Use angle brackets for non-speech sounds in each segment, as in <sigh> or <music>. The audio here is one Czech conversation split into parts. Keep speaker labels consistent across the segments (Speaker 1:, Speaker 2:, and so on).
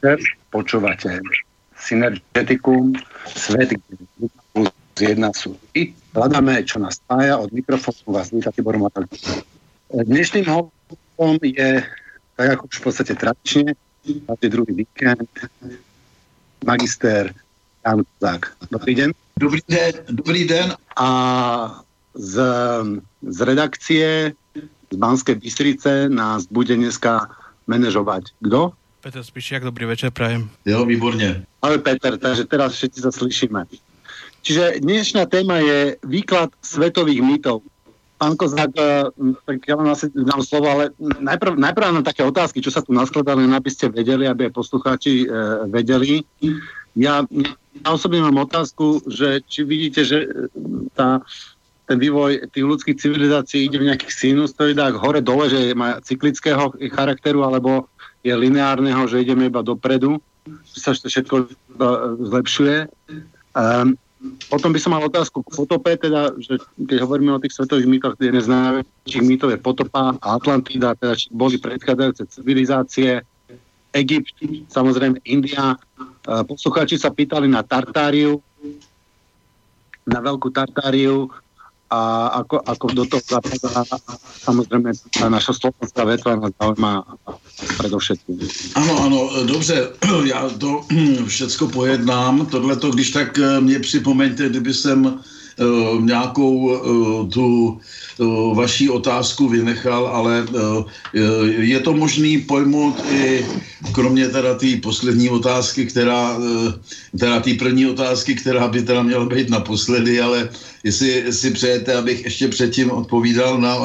Speaker 1: Podvečer, počúvate Synergetikum, svet, kde jedna sú i hľadáme, čo nás spája, od mikrofónu vás víta Tibor Matal. Dnešným hostom je, tak ako už v podstate tradične, každý druhý víkend, magister Jan Kozák. Dobrý deň.
Speaker 2: Dobrý den, dobrý den.
Speaker 1: A z, z redakcie z Banskej Bystrice nás bude dneska manažovať. Kdo?
Speaker 3: Petr Spišiak, dobrý večer, prajem.
Speaker 2: Jo, výborně.
Speaker 1: Ale Peter, takže teraz všetci sa slyšíme. Čiže dnešná téma je výklad svetových mýtov. Pán Kozák, eh, tak ja vám asi dám slovo, ale najprv, najprv na také otázky, čo sa tu naskladali, aby ste vedeli, aby aj poslucháči e, vedeli. Ja, ja osobne mám otázku, že či vidíte, že tá, ten vývoj tých ľudských civilizácií ide v nejakých sinusoidách hore-dole, že má cyklického charakteru, alebo je lineárneho, že ideme iba dopredu, sa všetko zlepšuje. Um, potom by som mal otázku k potope, teda, že keď hovoríme o tých svetových mýtoch, jeden z najväčších mýtov je potopa a Atlantida, teda či boli predchádzajúce civilizácie, Egypt, samozrejme India. Poslucháči sa pýtali na Tartáriu, na veľkú Tartáriu, a ako, ako do toho zapadá samozřejmě ta naša slovenská vetva nás zaujíma předovšetím.
Speaker 2: Ano, ano, dobře, <clears throat> já to <clears throat> všecko pojednám. Tohle to, když tak eh, mě připomeňte, kdyby jsem uh, nějakou uh, tu vaší otázku vynechal, ale uh, je to možný pojmout i kromě teda té poslední otázky, která, uh, teda té první otázky, která by teda měla být naposledy, ale jestli si přejete, abych ještě předtím odpovídal na,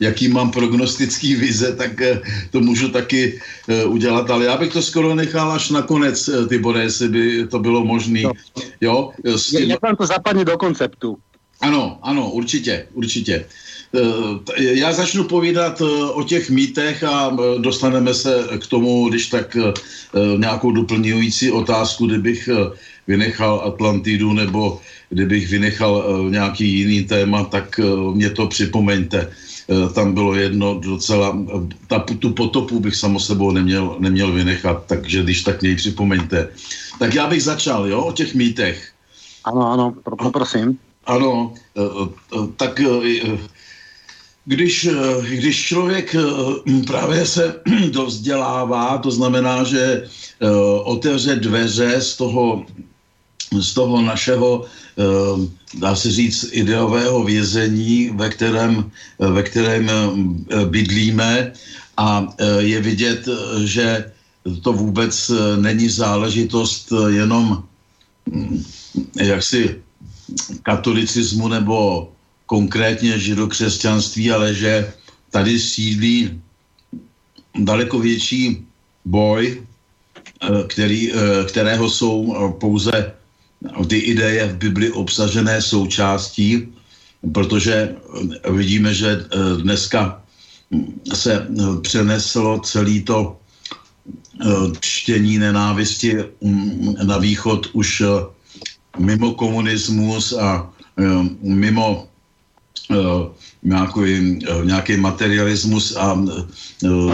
Speaker 2: jaký mám prognostický vize, tak eh, to můžu taky eh, udělat, ale já bych to skoro nechal až nakonec, eh, ty jestli by to bylo možné. No. Jo?
Speaker 1: Jak vám to zapadne do konceptu?
Speaker 2: Ano, ano, určitě, určitě. Já začnu povídat o těch mýtech a dostaneme se k tomu, když tak nějakou doplňující otázku, kdybych vynechal Atlantidu nebo kdybych vynechal nějaký jiný téma, tak mě to připomeňte. Tam bylo jedno docela, ta, tu potopu bych samo sebou neměl, neměl vynechat, takže když tak něj připomeňte. Tak já bych začal, jo, o těch mýtech.
Speaker 1: Ano, ano, poprosím.
Speaker 2: Ano, uh, uh, tak uh, když, když člověk právě se <clears throat> dovzdělává, to znamená, že otevře dveře z toho, z toho našeho dá se říct, ideového vězení, ve kterém, ve kterém eh, bydlíme a eh, je vidět, že to vůbec eh, není záležitost jenom hm, jaksi katolicismu nebo konkrétně židokřesťanství, ale že tady sídlí daleko větší boj, který, kterého jsou pouze ty ideje v Bibli obsažené součástí, protože vidíme, že eh, dneska se eh, přeneslo celý to eh, čtění nenávisti mm, na východ už mimo komunismus a mimo nějaký, nějaký materialismus a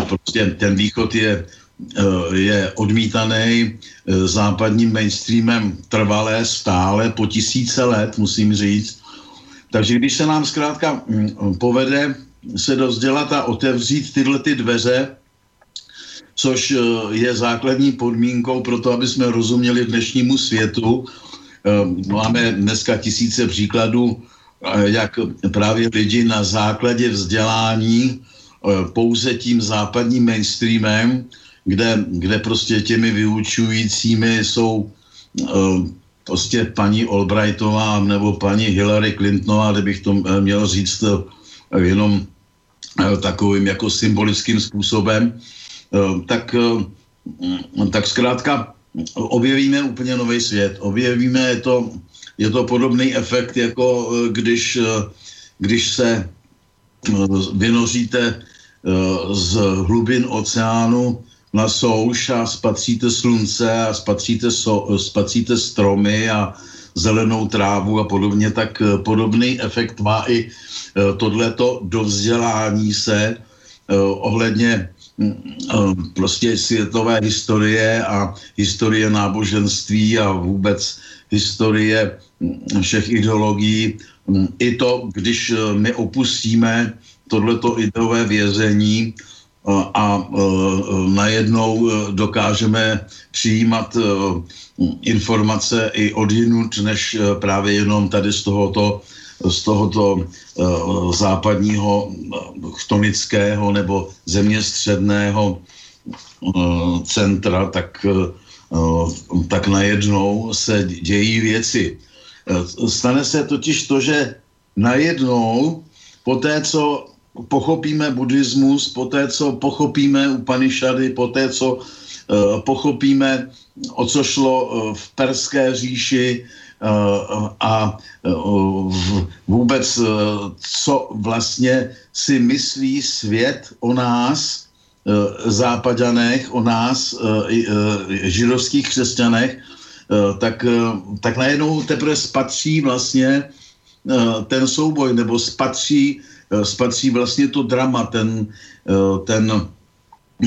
Speaker 2: prostě ten východ je Eh, je odmítaný eh, západním mainstreamem trvalé, stále, po tisíce let, musím říct. Takže když se nám zkrátka hm, povede se dozdělat a otevřít tyhle ty dveře, což eh, je základní podmínkou pro to, aby jsme rozuměli dnešnímu světu. Máme dneska tisíce příkladů, jak právě lidi na základě vzdělání pouze tím západním mainstreamem kde, kde prostě těmi vyučujícími jsou uh, prostě paní Albrightová nebo paní Hillary Clintonová, kdybych to uh, měl říct jenom takovým jako symbolickým způsobem, uh, tak, tak zkrátka objevíme úplně nový svět. Objevíme, je to, je to podobný efekt, jako uh, když, uh, když se uh, vynoříte z hlubin oceánu na souš a spatříte slunce a spatříte, so, spatříte stromy a zelenou trávu a podobně, tak eh, podobný efekt má i eh, tohleto dovzdělání se eh, ohledně prostě světové historie a historie náboženství a vůbec historie všech ideologií. I to, když my opustíme tohleto ideové vězení a najednou dokážeme přijímat informace i od jinut, než právě jenom tady z tohoto z tohoto uh, západního uh, chtonického nebo zeměstředného uh, centra, tak, tak najednou se dějí věci. Stane se totiž to, že najednou po té, co pochopíme buddhismus, po té, co pochopíme Upanishády, po té, co pochopíme, o co šlo v Perské říši, Eh, a eh, vůbec eh, co vlastně si myslí svět o nás, západanech, o nás, židovských křesťanech, tak, tak najednou teprve spatří vlastně ten souboj, nebo spatří, spatří vlastně to drama, ten, ten,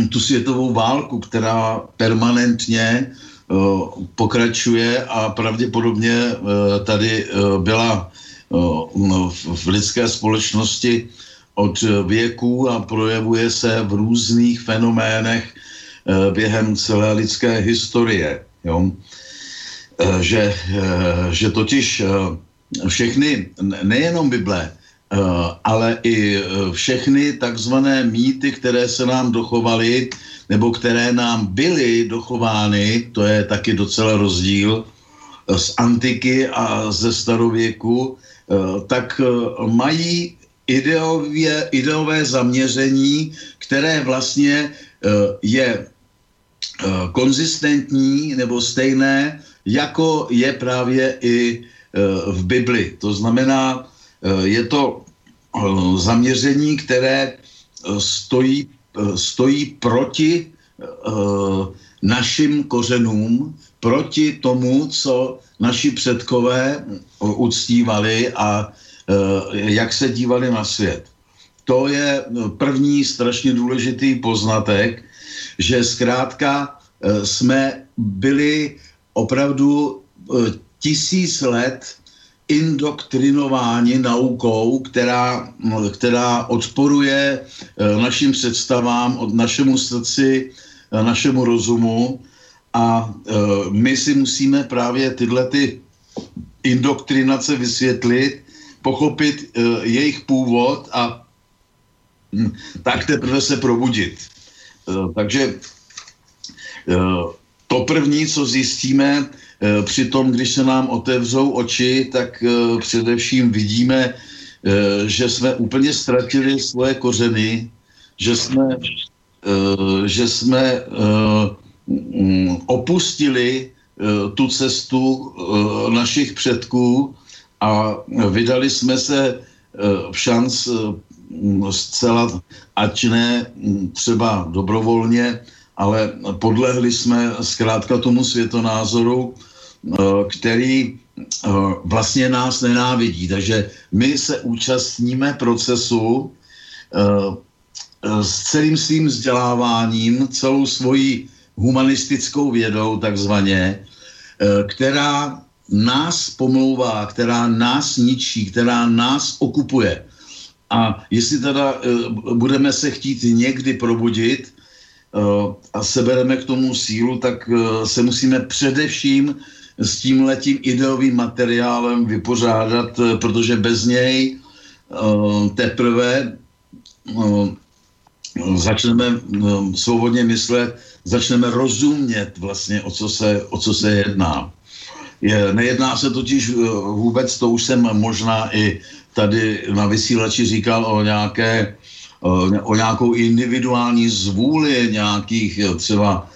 Speaker 2: tu světovou válku, která permanentně Eh, pokračuje a pravděpodobně eh, tady eh, byla v lidské společnosti od věků a projevuje se v různých fenoménech během celé lidské historie. Jo? Že, že totiž všechny, nejenom Bible, ale i všechny takzvané mýty, které se nám dochovaly, nebo které nám byly dochovány, to je taky docela rozdíl, eh, z antiky a ze starověku, eh, tak eh, mají ideově, ideové zaměření, které vlastně je konzistentní nebo stejné, jako je právě i v Bibli. To znamená, je to zaměření, které stojí stojí proti uh, našim kořenům, proti tomu, co naši předkové uctívali a jak se dívali na svět. To je první strašně důležitý poznatek, že zkrátka jsme byli opravdu tisíc let indoktrinováni naukou, která, která odporuje eh, našim představám, od našemu srdci, eh, našemu rozumu a eh, my si musíme právě tyhle ty indoktrinace vysvětlit, pochopit jejich původ a hm, tak teprve se probudit. Takže to první, co zjistíme, přitom, když se nám otevřou oči, tak eh, především vidíme, eh, že jsme úplně ztratili svoje kořeny, že jsme, že jsme mm, opustili tu cestu našich předků a vydali jsme se v šanc zcela, ať ne mm, třeba dobrovolně, ale podlehli jsme zkrátka tomu světonázoru, Eh, který eh, vlastně nás nenávidí. Takže my se účastníme procesu eh, s celým svým vzděláváním, celou svojí humanistickou vědou takzvaně, která nás pomlouvá, která nás ničí, která nás okupuje. A jestli teda budeme se chtít někdy probudit a sebereme k tomu sílu, tak se musíme především s tím letím ideovým materiálem vypořádat, eh, protože bez něj uh, teprve uh, začneme svobodně myslet, začneme rozumět vlastně, o co se, o co se jedná. Je, nejedná se totiž vůbec, to už jsem možná i tady na vysílači říkal o nějaké o nějakou individuální zvůli nějakých třeba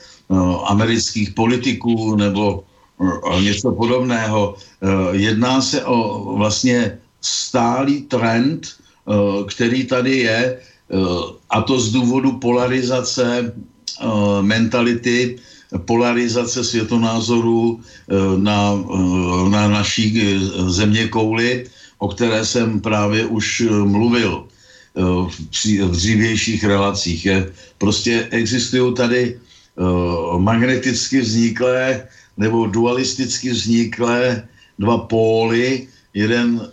Speaker 2: amerických politiků nebo něco podobného. Eh, jedná se o vlastně stálý trend, eh, který tady je, eh, a to z důvodu polarizace mentality, polarizace světonázoru na, na naší země kouli, o které jsem právě už mluvil. v dřívějších relacích. Prostě existují tady magneticky vzniklé nebo dualisticky vzniklé dva póly. Jeden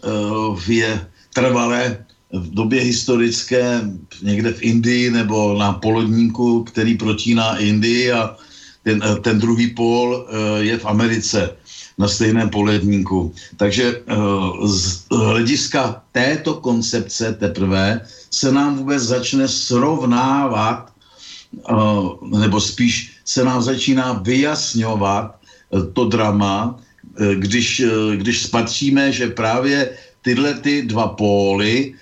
Speaker 2: je trvalé v době historické někde v Indii nebo na polodníku, který protíná Indii a ten, ten druhý pól je v Americe na stejném poledníku. Takže z hlediska této koncepce teprve se nám vůbec začne srovnávat, nebo spíš se nám začíná vyjasňovat to drama, když, když spatříme, že právě tyhle ty dva póly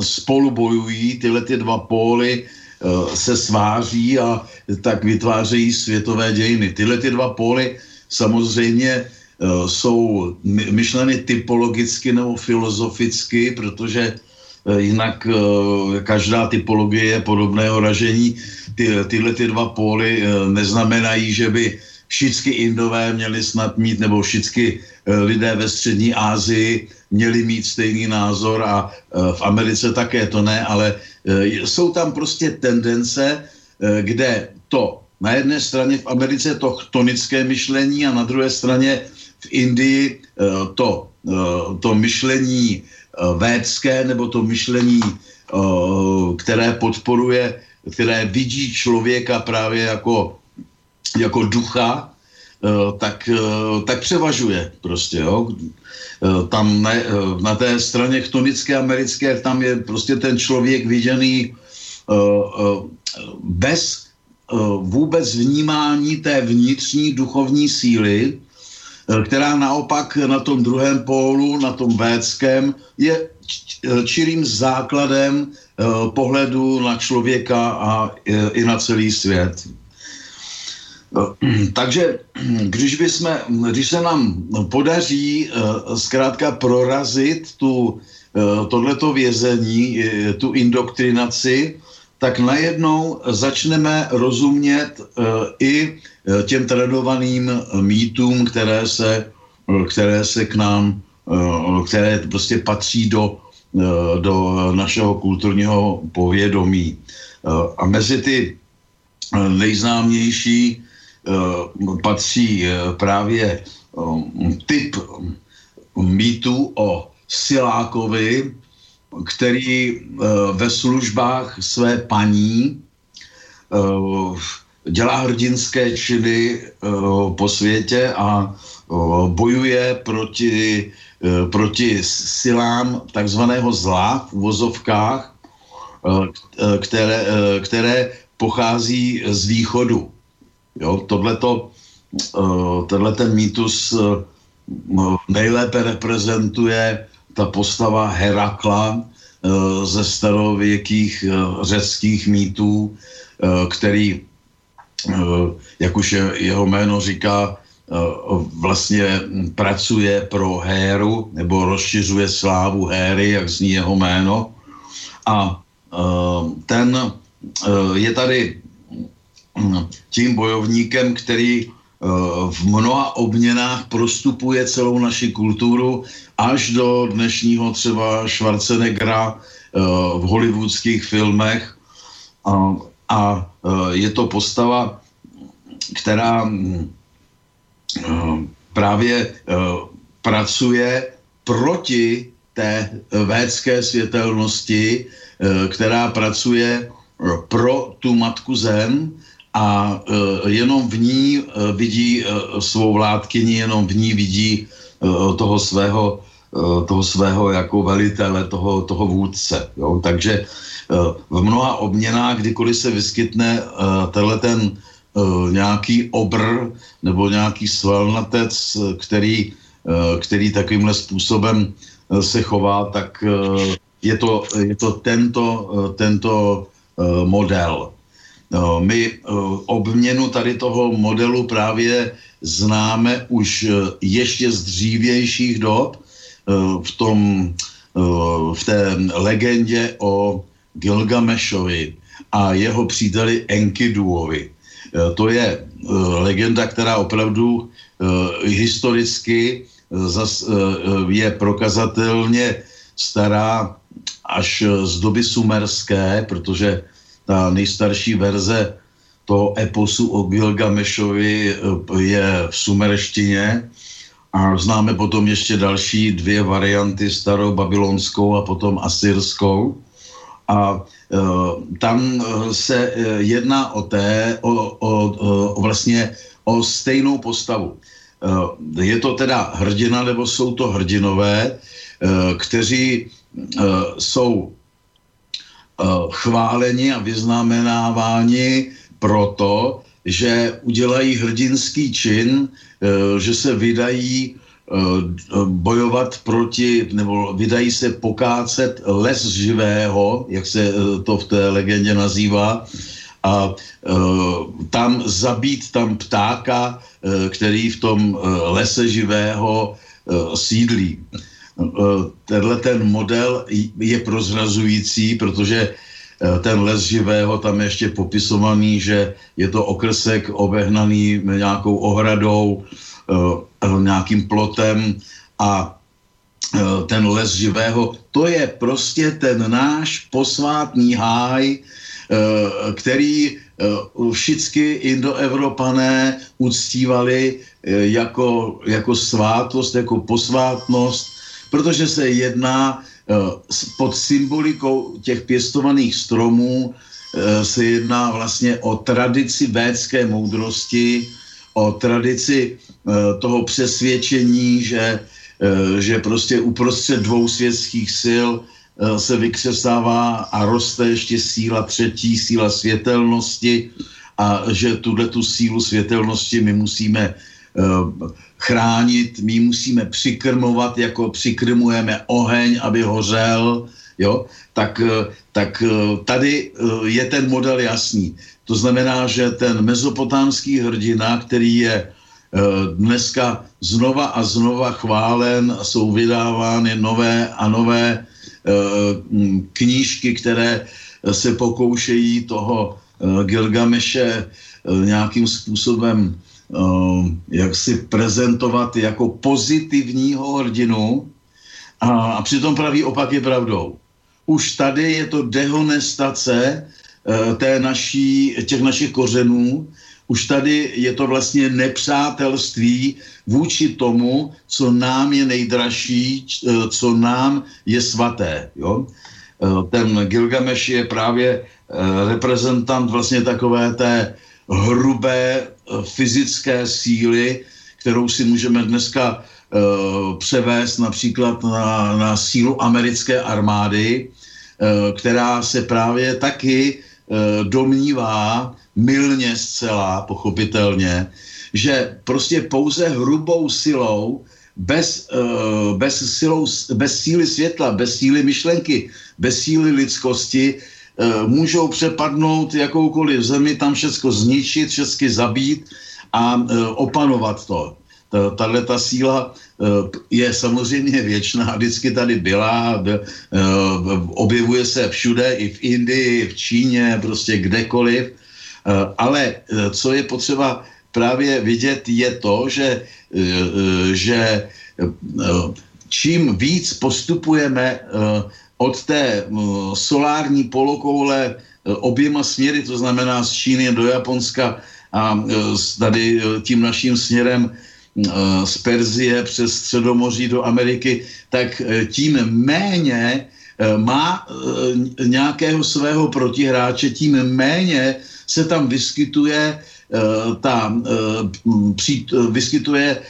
Speaker 2: spolu bojují, tyhle ty dva póly se sváří a tak vytvářejí světové dějiny. Tyhle ty dva póly samozřejmě jsou myšleny typologicky nebo filozoficky, protože jinak každá typologie podobného ražení, ty, tyhle ty dva póly neznamenají, že by všichni indové měli snad mít, nebo všichni lidé ve střední Asii měli mít stejný názor a v Americe také to ne, ale jsou tam prostě tendence, kde to na jedné straně v Americe to chtonické myšlení a na druhé straně v Indii to, to myšlení védské nebo to myšlení, které podporuje, které vidí člověka právě jako, jako ducha, tak, tak převažuje prostě, jo. Tam ne, na té straně chtonické americké, tam je prostě ten člověk viděný bez vůbec vnímání té vnitřní duchovní síly, která naopak na tom druhém pólu, na tom védském, je čirým základem pohledu na člověka a i na celý svět. <clears throat> Takže když, bychom, když se nám podaří zkrátka prorazit tu, tohleto vězení, tu indoktrinaci, tak najednou začneme rozumět i těm tradovaným mýtům, které se, které se k nám, které prostě patří do, do našeho kulturního povědomí. A mezi ty nejznámější patří právě typ mýtů o Silákovi, který ve službách své paní dělá hrdinské činy po světě a bojuje proti, proti silám takzvaného zla v uvozovkách, které, které pochází z východu. Jo, tohleto, tenhle ten mýtus nejlépe reprezentuje ta postava Herakla ze starověkých řeckých mýtů, který Eh, jak už jeho jméno říká, eh, vlastně pracuje pro Héru nebo rozšiřuje slávu Héry, jak zní jeho jméno. A eh, ten je tady hm, tím bojovníkem, který v mnoha obměnách prostupuje celou naši kulturu až do dnešního třeba Schwarzeneggera v hollywoodských filmech. A e, je to postava, která e, právě e, pracuje proti té védské světelnosti, která pracuje pro tu matku zem a jenom v ní vidí svou vládkyni, jenom v ní vidí toho svého, toho svého jako velitele, toho, toho vůdce. Jo? Takže Eh, v mnoha obměnách, kdykoliv se vyskytne eh, tenhle ten eh, nějaký obr nebo nějaký svalnatec, který, který takovýmhle způsobem se chová, tak je to, je to tento, tento model. My obměnu tady toho modelu právě známe už ještě z dřívějších dob v tom, v té legendě o Gilgamešovi a jeho příteli Enkiduovi. E, to je e, legenda, která opravdu e, historicky je prokazatelně stará až z doby sumerské, protože ta nejstarší verze toho eposu o Gilgamešovi je v sumerštině a známe potom ještě další dvě varianty, starou babylonskou a potom asyrskou. A e, tam se jedná o té, o, o, o vlastně o stejnou postavu. E, je to teda hrdina, nebo jsou to hrdinové, e, kteří e, jsou chváleni a vyznamenáváni proto, že udělají hrdinský čin, že se vydají bojovat proti, nebo vydají se pokácet les živého, jak se to v té legendě nazývá, a tam zabít tam ptáka, který v tom lese živého sídlí. Eh, tenhle ten model je prozrazující, protože eh, ten les živého tam je ještě popisovaný, že je to okrsek obehnaný nějakou ohradou, eh, nějakým plotem a ten les živého, to je prostě ten náš posvátný háj, který všichni indoevropané uctívali jako, jako svátost, jako posvátnost protože se jedná pod symbolikou těch pěstovaných stromů se jedná vlastně o tradici védské moudrosti, o tradici eh, toho přesvědčení, že, že prostě uprostřed dvou světských sil se vykřesává a roste ještě síla třetí, síla světelnosti a že tuhle tu sílu světelnosti my musíme chránit, my musíme přikrmovat, jako přikrmujeme oheň, aby hořel, jo, tak, eh, tak eh, tady eh, je ten model jasný. To znamená, že ten mezopotámský hrdina, který je dneska znova a znova chválen, jsou vydávány nové a nové knížky, které se pokoušejí toho Gilgameše nějakým způsobem jak si prezentovat jako pozitivního hrdinu a, přitom pravý opak je pravdou. Už tady je to dehonestace té naší, těch našich kořenů, už tady je to vlastně nepřátelství vůči tomu, co nám je nejdražší, uh, co nám je svaté. Jo? Uh, ten Gilgameš je právě reprezentant vlastně takové té hrubé Eh, fyzické síly, kterou si můžeme dneska převést například na, na sílu americké armády, která se právě taky domnívá, milně zcela, pochopitelně, že prostě pouze hrubou silou, bez, uh, bez, silou, bez síly světla, bez síly myšlenky, bez síly lidskosti, Eh, můžou přepadnout jakoukoliv zemi, tam všechno zničit, všechny zabít a eh, opanovat to. Tahle ta síla eh, je samozřejmě věčná, vždycky tady byla, objevuje se všude, i v Indii, v Číně, prostě kdekoliv. Ale co je potřeba právě vidět, je to, že, že čím víc postupujeme od té solární polokoule oběma směry, to znamená z Číny do Japonska a tady tím naším směrem z Perzie přes Středomoří do Ameriky, tak tím méně má nějakého svého protihráče, tím méně se tam vyskytuje ta, vyskytuje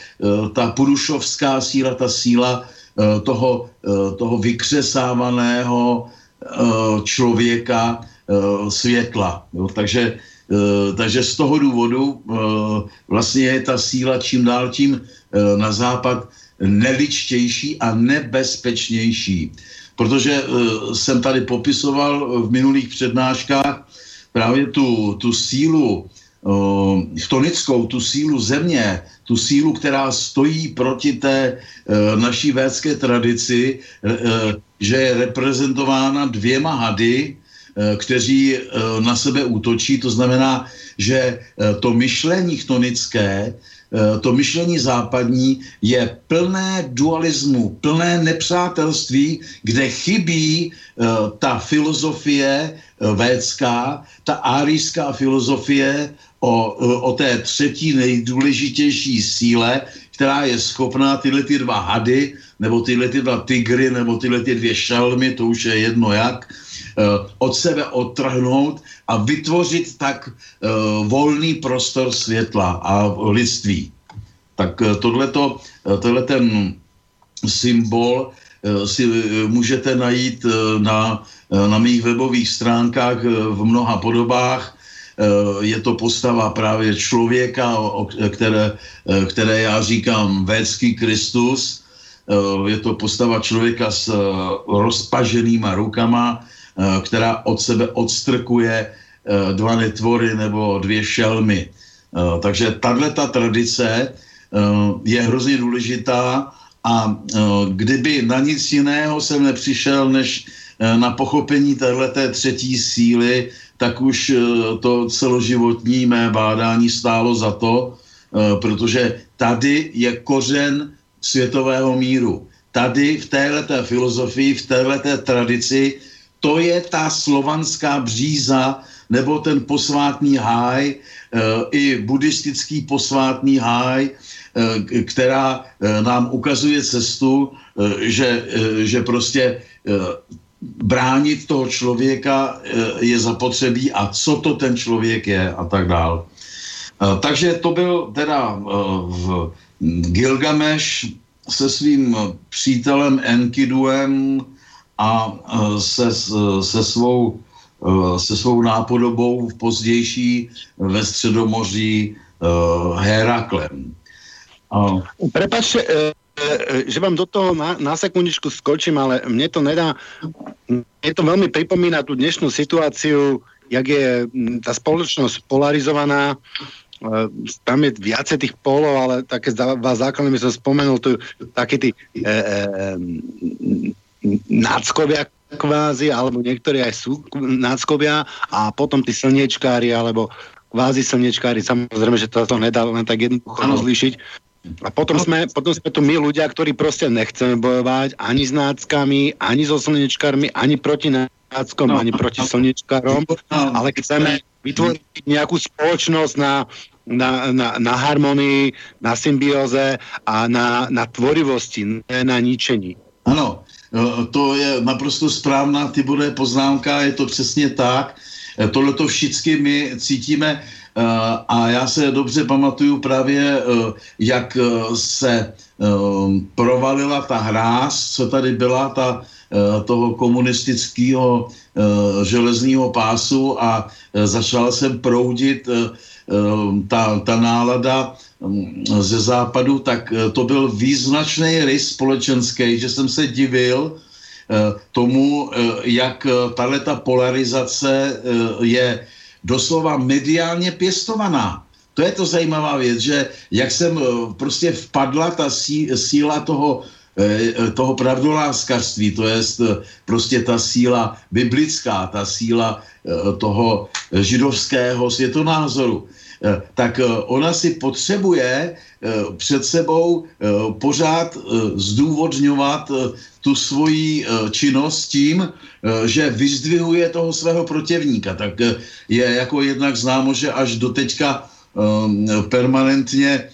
Speaker 2: ta purušovská síla, ta síla Eh, toho, eh, toho vykřesávaného eh, člověka světla. Jo? Takže, takže z toho důvodu vlastně je ta síla čím dál tím na západ neličtější a nebezpečnější. Protože jsem tady popisoval v minulých přednáškách právě tu, tu sílu chtonickou, tu sílu země, tu sílu, která stojí proti té naší védské tradici, že je reprezentována dvěma hady, kteří uh, na sebe útočí. To znamená, že uh, to myšlení chtonické to myšlení západní je plné dualismu, plné nepřátelství, kde chybí ta filozofie védská, ta árijská filozofie o, o té třetí nejdůležitější síle, která je schopná tyhle ty dva hady, nebo tyhle ty dva tygry, nebo tyhle ty dvě šelmy, to už je jedno jak, eh, od sebe odtrhnout a vytvořit tak eh, volný prostor světla a lidství. Tak eh, tohleto, tohle ten symbol si můžete najít na, na mých webových stránkách v mnoha podobách Eh, je to postava právě člověka, o které, eh, které já říkám védský Kristus. Eh, je to postava člověka s rozpaženýma rukama, která od sebe odstrkuje dva netvory nebo dvě šelmy. Takže tahle ta tradice je hrozně důležitá a kdyby na nic jiného jsem nepřišel, než na pochopení téhleté třetí síly, tak už eh, to celoživotní mé bádání stálo za to, eh, protože tady je kořen světového míru. Tady v této filozofii, v této tradici, to je ta slovanská bříza nebo ten posvátný háj, eh, i buddhistický posvátný háj, která nám ukazuje cestu, že, že prostě bránit toho člověka eh, je zapotřebí a co to ten člověk je a tak dál. Eh, takže to byl teda eh, v Gilgameš se svým přítelem Enkiduem a se, se, svou, se svou nápodobou v pozdější ve Středomoří Heraklem.
Speaker 1: Prepačte, E, že vám do toho na, na sekundičku skočím, ale mne to nedá, mne to veľmi pripomína tú dnešnú situáciu, jak je tá spoločnosť polarizovaná, e, tam je viacej tých polov, ale také vás základne by som spomenul, tu také tí e, e, náckovia kvázi, alebo niektorí aj sú náckovia a potom tí slniečkári, alebo kvázi slniečkári, samozrejme, že to, to nedá len tak jednoducho rozlíšiť. A potom sme, potom sme tu my ľudia, ktorí proste nechceme bojovať ani s náckami, ani so slnečkármi, ani proti náckom, no, ani proti slnečkárom, ale chceme vytvoriť nejakú spoločnosť na, na, na, na harmonii, na symbióze a na, na tvorivosti, ne na ničení.
Speaker 2: Ano, to je naprosto správná Tibore poznámka, je to přesně tak. Tohle to všichni my cítíme Eh, a já se dobře pamatuju právě, eh, jak eh, se provalila ta hráz, co tady byla, ta, toho komunistického železního pásu a začala jsem proudit ta, ta nálada ze západu, tak to byl význačný rys společenský, že jsem se divil tomu, jak tahle ta polarizace je doslova mediálně pěstovaná. To je to zajímavá věc, že jak jsem eh, prostě vpadla ta sí, síla toho, eh, toho pravdoláskařství, to je prostě ta síla biblická, ta síla eh, toho židovského světonázoru, tak ona si potřebuje před sebou pořád zdůvodňovat tu svoji činnost tím, Eh, že vyzdvihuje toho svého protivníka. Tak eh, je jako jednak známo, že až do teďka eh, permanentně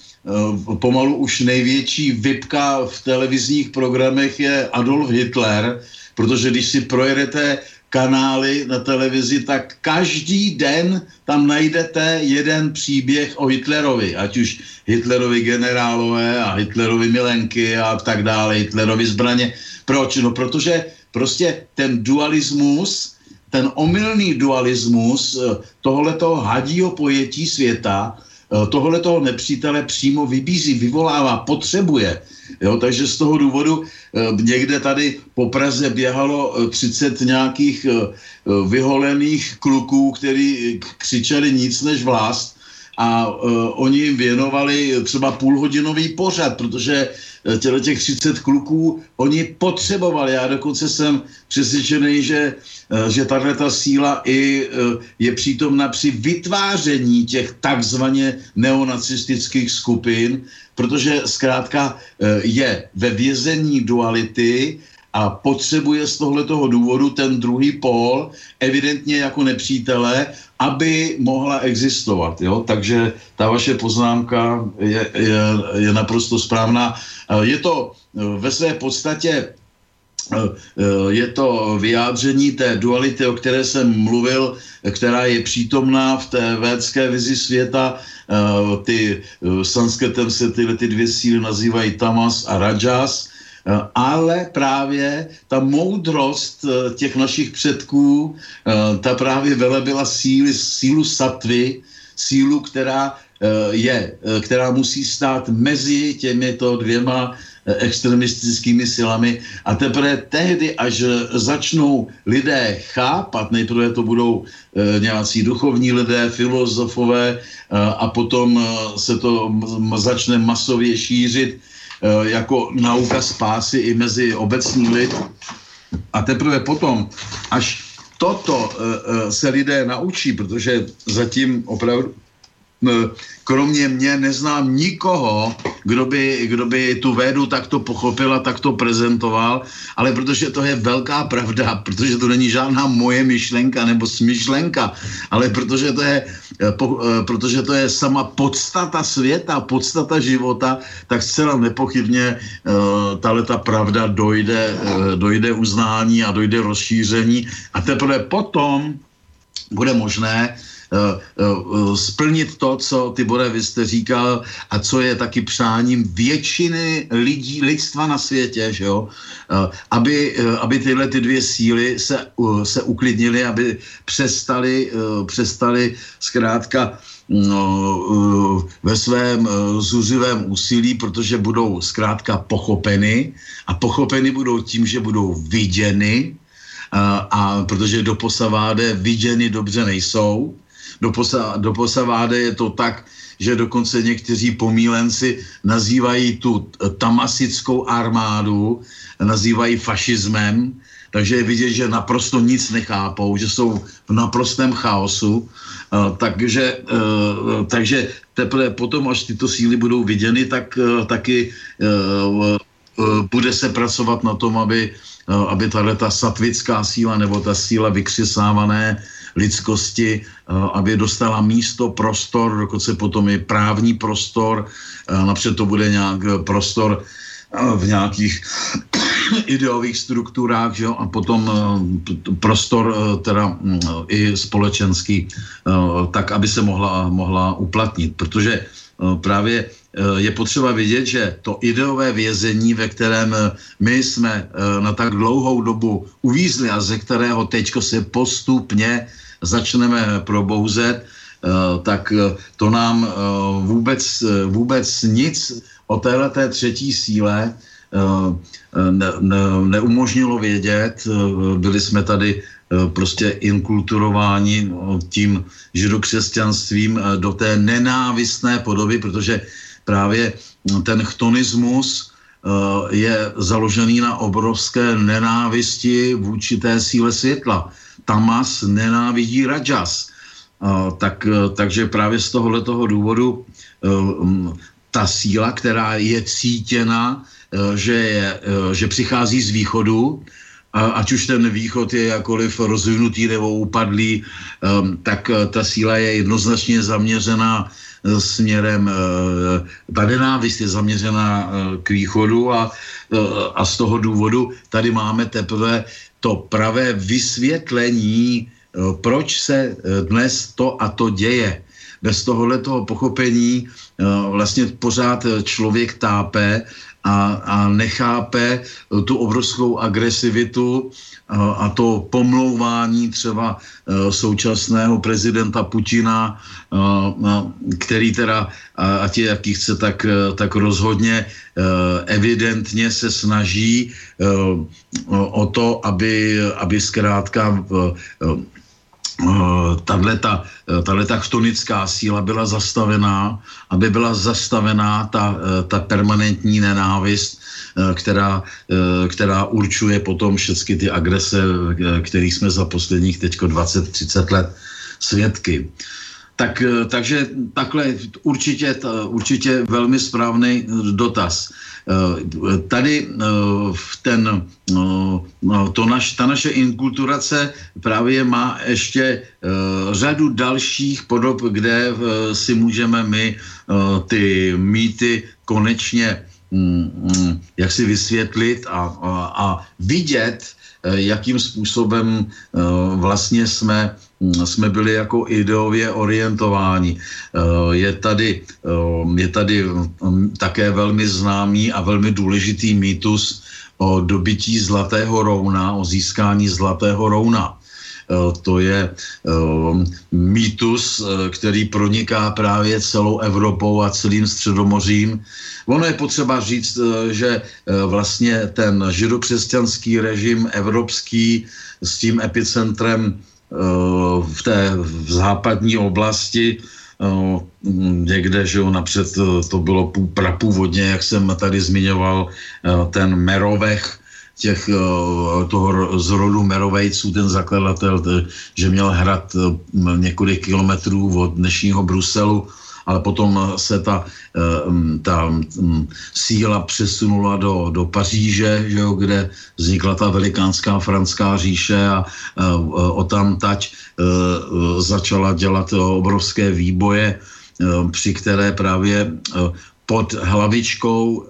Speaker 2: pomalu už největší vypka v televizních programech je Adolf Hitler, protože když si projedete kanály na televizi, tak každý den tam najdete jeden příběh o Hitlerovi, ať už Hitlerovi generálové a Hitlerovi milenky a tak dále, Hitlerovi zbraně. Proč? No protože prostě ten dualismus, ten omylný dualismus eh, tohletoho hadího pojetí světa, eh, tohletoho nepřítele přímo vybízí, vyvolává, potřebuje. Jo, takže z toho důvodu eh, někde tady po Praze běhalo 30 nějakých vyholených kluků, který křičeli nic než vlast a oni jim věnovali třeba půlhodinový pořad, protože těle těch 30 kluků oni potřebovali. Já dokonce jsem přesvědčený, že, že tahle ta síla i je přítomna při vytváření těch takzvaně neonacistických skupin, protože zkrátka uh, je ve vězení duality a potřebuje z tohletoho důvodu ten druhý pól evidentně jako nepřítele, aby mohla existovat. Jo? Takže ta vaše poznámka je, je, je naprosto správná. Je to ve své podstatě je to vyjádření té duality, o které jsem mluvil, která je přítomná v té védské vizi světa. Ty sansketem se tyhle ty dvě síly nazývají tamas a rajas Eh, ale právě ta moudrost eh, těch našich předků, eh, ta právě velebila síly, sílu satvy, sílu, která je, která musí stát mezi těmito dvěma extremistickými silami a teprve tehdy, až začnou lidé chápat, nejprve to budou nějací duchovní lidé, filozofové a potom se to začne masově šířit, Eh, jako nauka spásy i mezi obecní lid. A teprve potom, až toto eh, eh, se lidé naučí, protože zatím opravdu kromě mě neznám nikoho, kdo by, kdo by tu védu takto pochopil a takto prezentoval, ale protože to je velká pravda, protože to není žádná moje myšlenka nebo smyšlenka, ale protože to je, eh, eh, protože to je sama podstata světa, podstata života, tak zcela nepochybně uh, tahle ta pravda dojde, dojde uznání a dojde rozšíření a teprve potom bude možné Eh, eh, splnit to, co ty Bore, vy jste říkal, a co je taky přáním většiny lidí, lidstva na světě, že jo? Eh, aby, aby tyhle ty dvě síly se, se uklidnily, aby přestali, přestali zkrátka no, ve svém zuřivém úsilí, protože budou zkrátka pochopeny a pochopeny budou tím, že budou viděny, a, a protože do posaváde viděny dobře nejsou, do, posa, do posaváde je to tak, že dokonce někteří pomílenci nazývají tu tamasickou armádu, nazývají fašismem, takže je vidět, že naprosto nic nechápou, že jsou v naprostém chaosu. Uh, takže, uh, takže teprve potom, až tyto síly budou viděny, tak uh, taky bude se pracovat na tom, aby, aby tahle ta satvická síla nebo ta síla vykřesávané lidskosti, eh, aby dostala místo, prostor, dokonce potom i právní prostor, eh, napřed to bude nějak eh, prostor v nějakých <coughs> ideových strukturách, že jo, a potom prostor teda mm, i společenský, tak, aby se mohla, mohla uplatnit, protože právě je potřeba vidět, že to ideové vězení, ve kterém my jsme na tak dlouhou dobu uvízli a ze kterého teďko se postupně začneme probouzet, eh, tak eh, to nám eh, vůbec, vůbec nic o této třetí síle ne, ne, neumožnilo vědět. Byli jsme tady prostě inkulturováni tím židokřesťanstvím do té nenávistné podoby, protože právě ten chtonismus je založený na obrovské nenávisti vůči té síle světla. Tamas nenávidí Rajas. Tak, takže právě z tohohle toho důvodu ta síla, která je cítěna, že, je, že přichází z východu, ať už ten východ je jakoliv rozvinutý nebo upadlý, tak ta síla je jednoznačně zaměřená směrem, ta nenávist je zaměřená k východu a, a z toho důvodu tady máme teprve to pravé vysvětlení, proč se dnes to a to děje. Bez tohohle toho pochopení vlastně pořád člověk tápe a, a nechápe tu obrovskou agresivitu a to pomlouvání třeba současného prezidenta Putina, který teda, ať je jaký chce, tak, tak rozhodně evidentně se snaží o to, aby, aby zkrátka tahle ta chtonická síla byla zastavená, aby byla zastavená ta, ta permanentní nenávist, která, která určuje potom všechny ty agrese, které jsme za posledních teď 20-30 let svědky. Tak, eh, takže takhle určitě, určitě velmi správný dotaz. Eh, tady eh, v ten, no, to naš, ta naše inkulturace právě má ještě řadu dalších podob, kde si můžeme my ty mýty konečně mm, mm, jak si vysvětlit a, a, a vidět, jakým způsobem vlastně jsme Mm, jsme byli jako ideově orientováni. Eh, je tady, eh, je tady mm, také velmi známý a velmi důležitý mýtus o dobití Zlatého rouna, o získání Zlatého rouna. Eh, to je mýtus, který proniká právě celou Evropou a celým středomořím. Ono je potřeba říct, že vlastně ten židokřesťanský režim evropský s tím epicentrem v té v západní oblasti, eh, někde, že jo, napřed eh, to bylo prapůvodně, jak jsem tady zmiňoval, eh, ten Merovech, těch, toho z rodu Merovejců, ten zakladatel, že měl hrad několik kilometrů od dnešního Bruselu, ale potom se ta, eh, ta síla přesunula do, do Paříže, že jo, kde vznikla ta velikánská franská říše a eh, o tam tať eh, začala dělat obrovské výboje, při které právě pod hlavičkou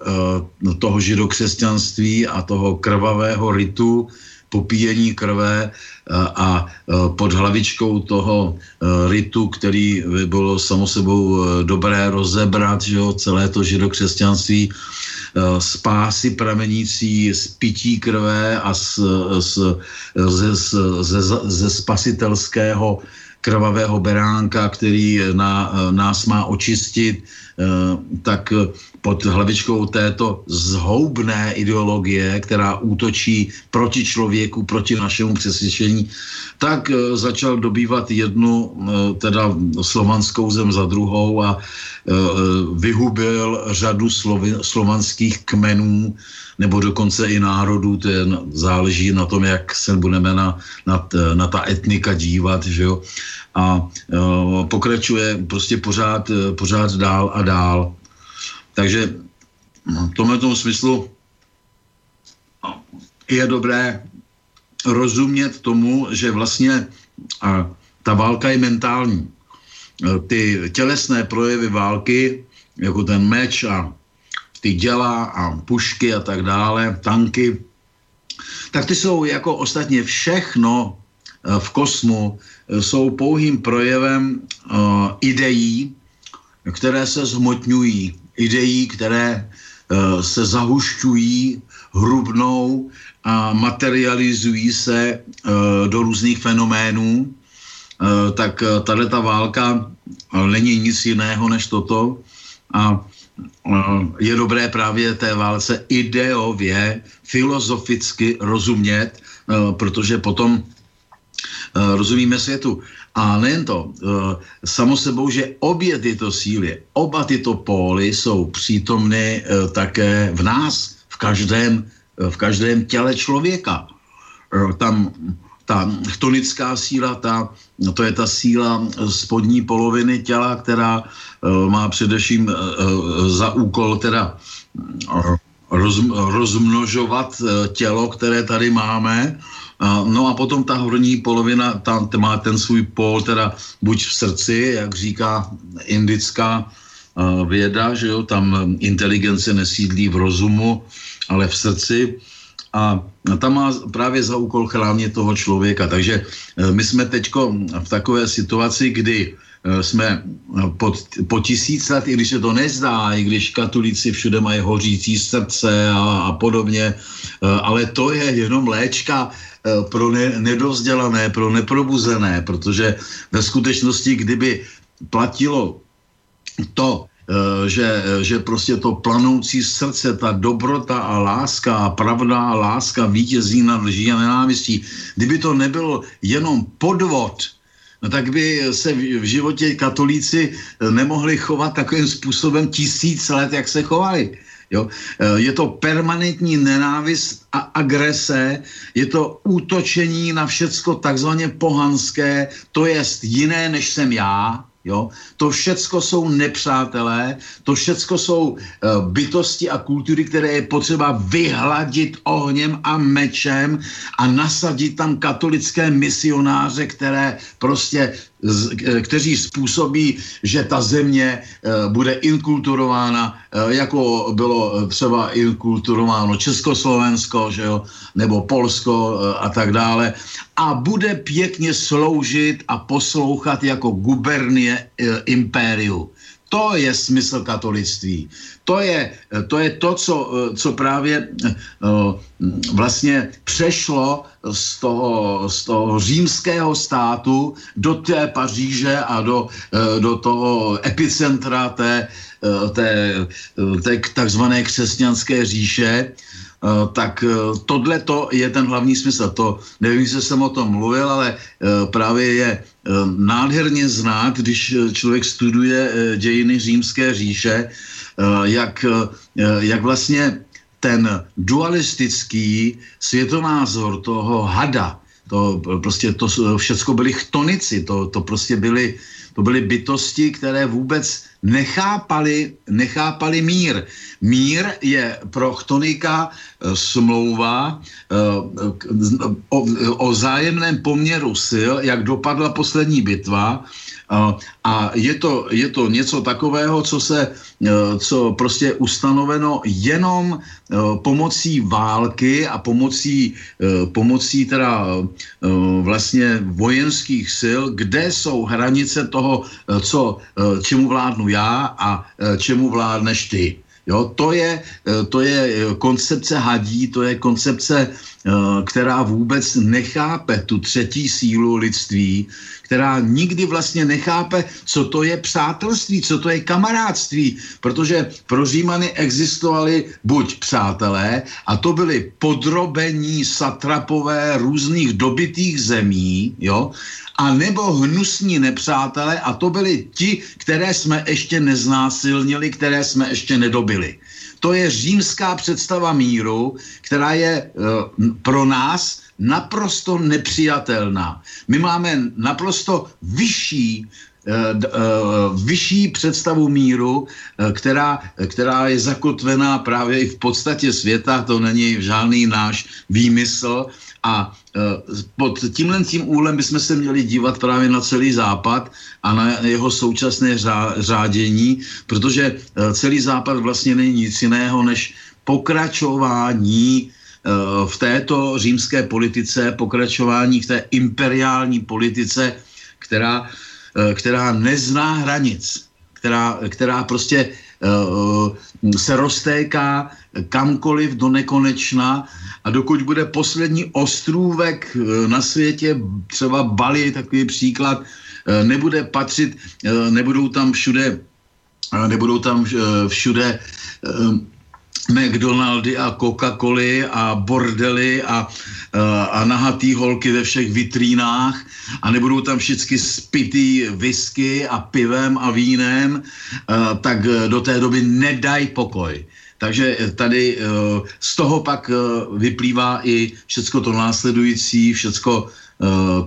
Speaker 2: toho židokřesťanství a toho krvavého ritu popíjení krve a pod hlavičkou toho ritu, který by bylo samo sebou dobré rozebrat, že jo, celé to židokřesťanství, spásy pramenící z pití krve a z, z, ze, ze, ze spasitelského krvavého beránka, který na, nás má očistit, tak pod hlavičkou této zhoubné ideologie, která útočí proti člověku, proti našemu přesvědčení, tak e, začal dobývat jednu, e, teda slovanskou zem za druhou a e, vyhubil řadu slovi, slovanských kmenů, nebo dokonce i národů, to je, záleží na tom, jak se budeme na, na, na ta etnika dívat, že jo. A pokračuje prostě pořád, pořád dál a dál. Takže v tomto smyslu je dobré rozumět tomu, že vlastně ta válka je mentální. Ty tělesné projevy války, jako ten meč a ty děla a pušky a tak dále, tanky, tak ty jsou jako ostatně všechno v kosmu, jsou pouhým projevem ideí, které se zhmotňují ideí, které uh, se zahušťují, hrubnou a materializují se uh, do různých fenoménů, uh, tak tahle ta válka není nic jiného než toto a je dobré právě té válce ideově, filozoficky rozumět, protože potom rozumíme světu. A nejen to, uh, samo sebou, že obě tyto síly, oba tyto póly jsou přítomny uh, také v nás, v každém, uh, v každém těle člověka. Tam ta chtonická síla, ta, no to je ta síla spodní poloviny těla, která má především za úkol teda roz, rozmnožovat tělo, které tady máme, No a potom ta horní polovina, tam má ten svůj pól, teda buď v srdci, jak říká indická věda, že jo, tam inteligence nesídlí v rozumu, ale v srdci. A tam má právě za úkol chránit toho člověka. Takže e, my jsme teď v takové situaci, kdy e, jsme pod, po tisíc let, i když se to nezdá, i když katolíci všude mají hořící srdce a, a podobně, e, ale to je jenom léčka pro ne, nedovzdělané, pro neprobuzené, protože ve skutečnosti, kdyby platilo to, eh, že, že prostě to planoucí srdce, ta dobrota a láska a pravda a láska vítězí nad lží a nenávistí, kdyby to nebylo jenom podvod, no tak by se v životě katolíci nemohli chovat takovým způsobem tisíc let, jak se chovali. Jo? Je to permanentní nenávist a agrese, je to útočení na všecko takzvaně pohanské, to jest jiné, než jsem já, Jo? To všecko jsou nepřátelé, to všecko jsou uh, bytosti a kultury, které je potřeba vyhladit ohněm a mečem a nasadit tam katolické misionáře, které prostě kteří způsobí, že ta země eh, bude inkulturována, eh, jako bylo třeba inkulturováno Československo, že jo, nebo Polsko a tak dále. A bude pěkně sloužit a poslouchat jako gubernie impériu. To je smysl katolictví. To je to, je to co, co právě vlastně přešlo z toho, z toho římského státu do té Paříže a do, eh, do toho epicentra té, eh, té, eh, té takzvané křesťanské říše, tak tohle to je ten hlavní smysl. To, nevím, jestli jsem o tom mluvil, ale právě je nádherně znát, když člověk studuje dějiny římské říše, jak, jak vlastně ten dualistický světonázor toho hada, to prostě to všechno byly chtonici, to, to prostě byly, to byly bytosti, které vůbec nechápali, nechápali mír. Mír je pro chtonika eh, smlouva eh, o, o zájemném poměru sil, jak dopadla poslední bitva, a je to, je to něco takového, co se, co prostě ustanoveno jenom pomocí války a pomocí, pomocí teda vlastně vojenských sil, kde jsou hranice toho, co, čemu vládnu já a čemu vládneš ty. Jo, to je, to je koncepce hadí, to je koncepce, která vůbec nechápe tu třetí sílu lidství, která nikdy vlastně nechápe, co to je přátelství, co to je kamarádství, protože pro Římany existovali buď přátelé, a to byli podrobení satrapové různých dobitých zemí, jo, a nebo hnusní nepřátelé, a to byli ti, které jsme ještě neznásilnili, které jsme ještě nedobili. To je římská představa míru, která je uh, pro nás naprosto nepřijatelná. My máme naprosto vyšší eh, eh, vyšší představu míru, eh, která, která je zakotvená právě i v podstatě světa, to není žádný náš výmysl. A pod tímhle tím úhlem bychom se měli dívat právě na celý západ a na jeho současné řádění, protože celý západ vlastně není nic jiného než pokračování Eh, v této římské politice, pokračování v té imperiální politice, která, eh, která nezná hranic, která, která prostě eh, se roztéká kamkoliv do nekonečna a dokud bude poslední ostrůvek na světě, třeba Bali, takový příklad, nebude patřit, nebudou tam všude nebudou tam všude McDonaldy a Coca-Coly a bordely a, a nahatý holky ve všech vitrínách a nebudou tam všichni spitý whisky a pivem a vínem, tak do té doby nedaj pokoj. Takže tady z toho pak vyplývá i všecko to následující, všecko Eh,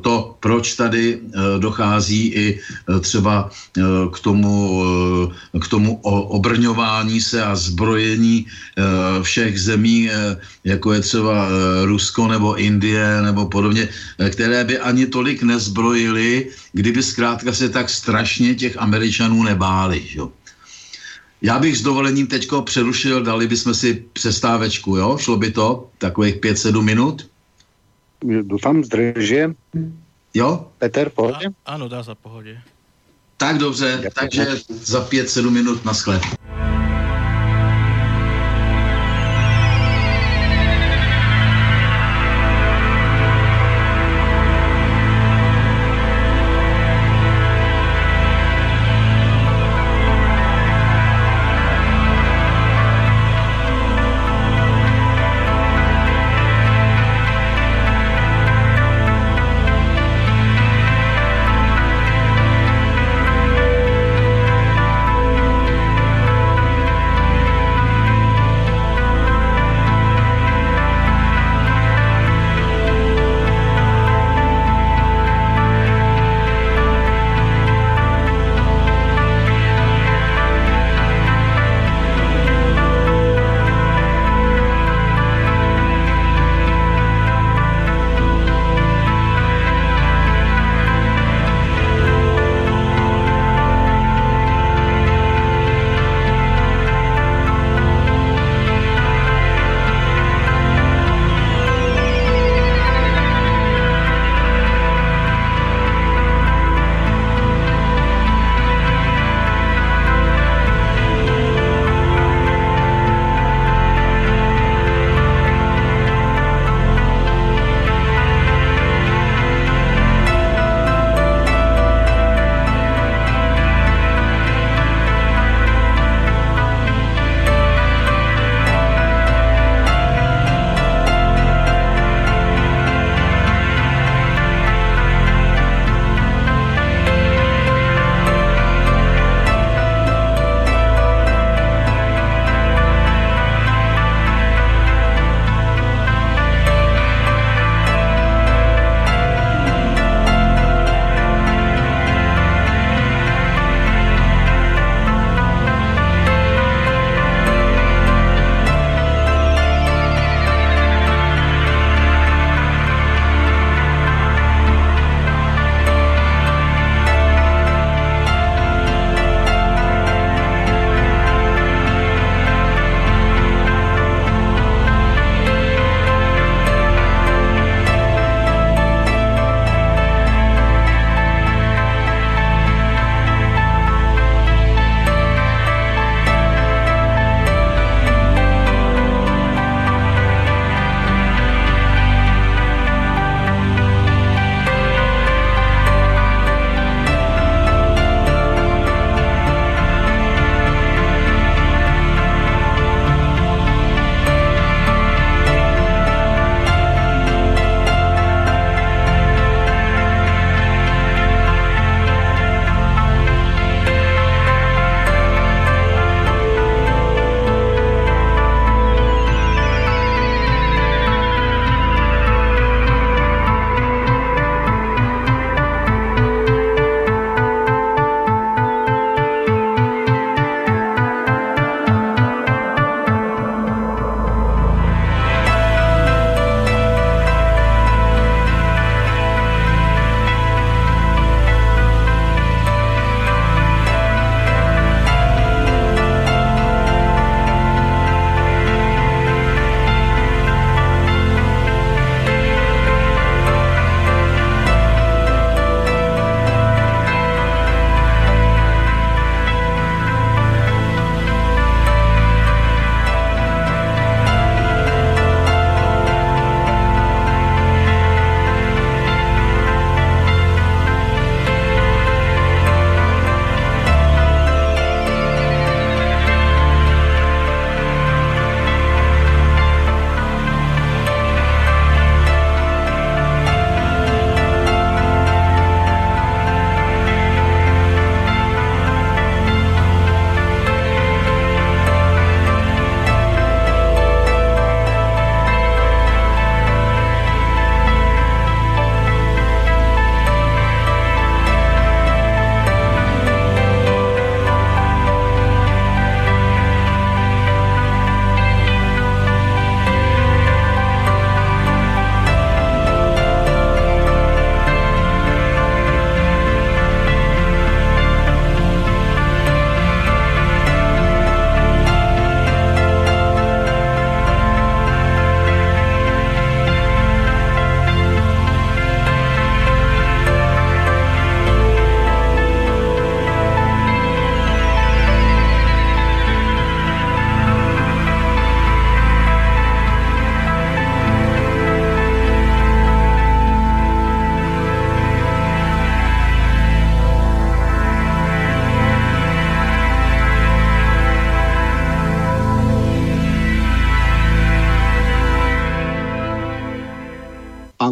Speaker 2: to, proč tady eh, dochází i eh, třeba k tomu, k tomu obrňování se a zbrojení všech zemí, jako je třeba Rusko nebo Indie nebo podobně, které by ani tolik nezbrojili, kdyby zkrátka se tak strašně těch Američanů nebáli. Jo? Já bych s dovolením teďko přerušil, dali bychom si přestávečku, jo? Šlo by to takových 5-7 minut?
Speaker 1: Doufám, zdrže.
Speaker 2: Jo?
Speaker 1: Peter, pohodě?
Speaker 3: Ano, dá za pohodě.
Speaker 2: Tak dobře, takže za 5-7 minut na sklep.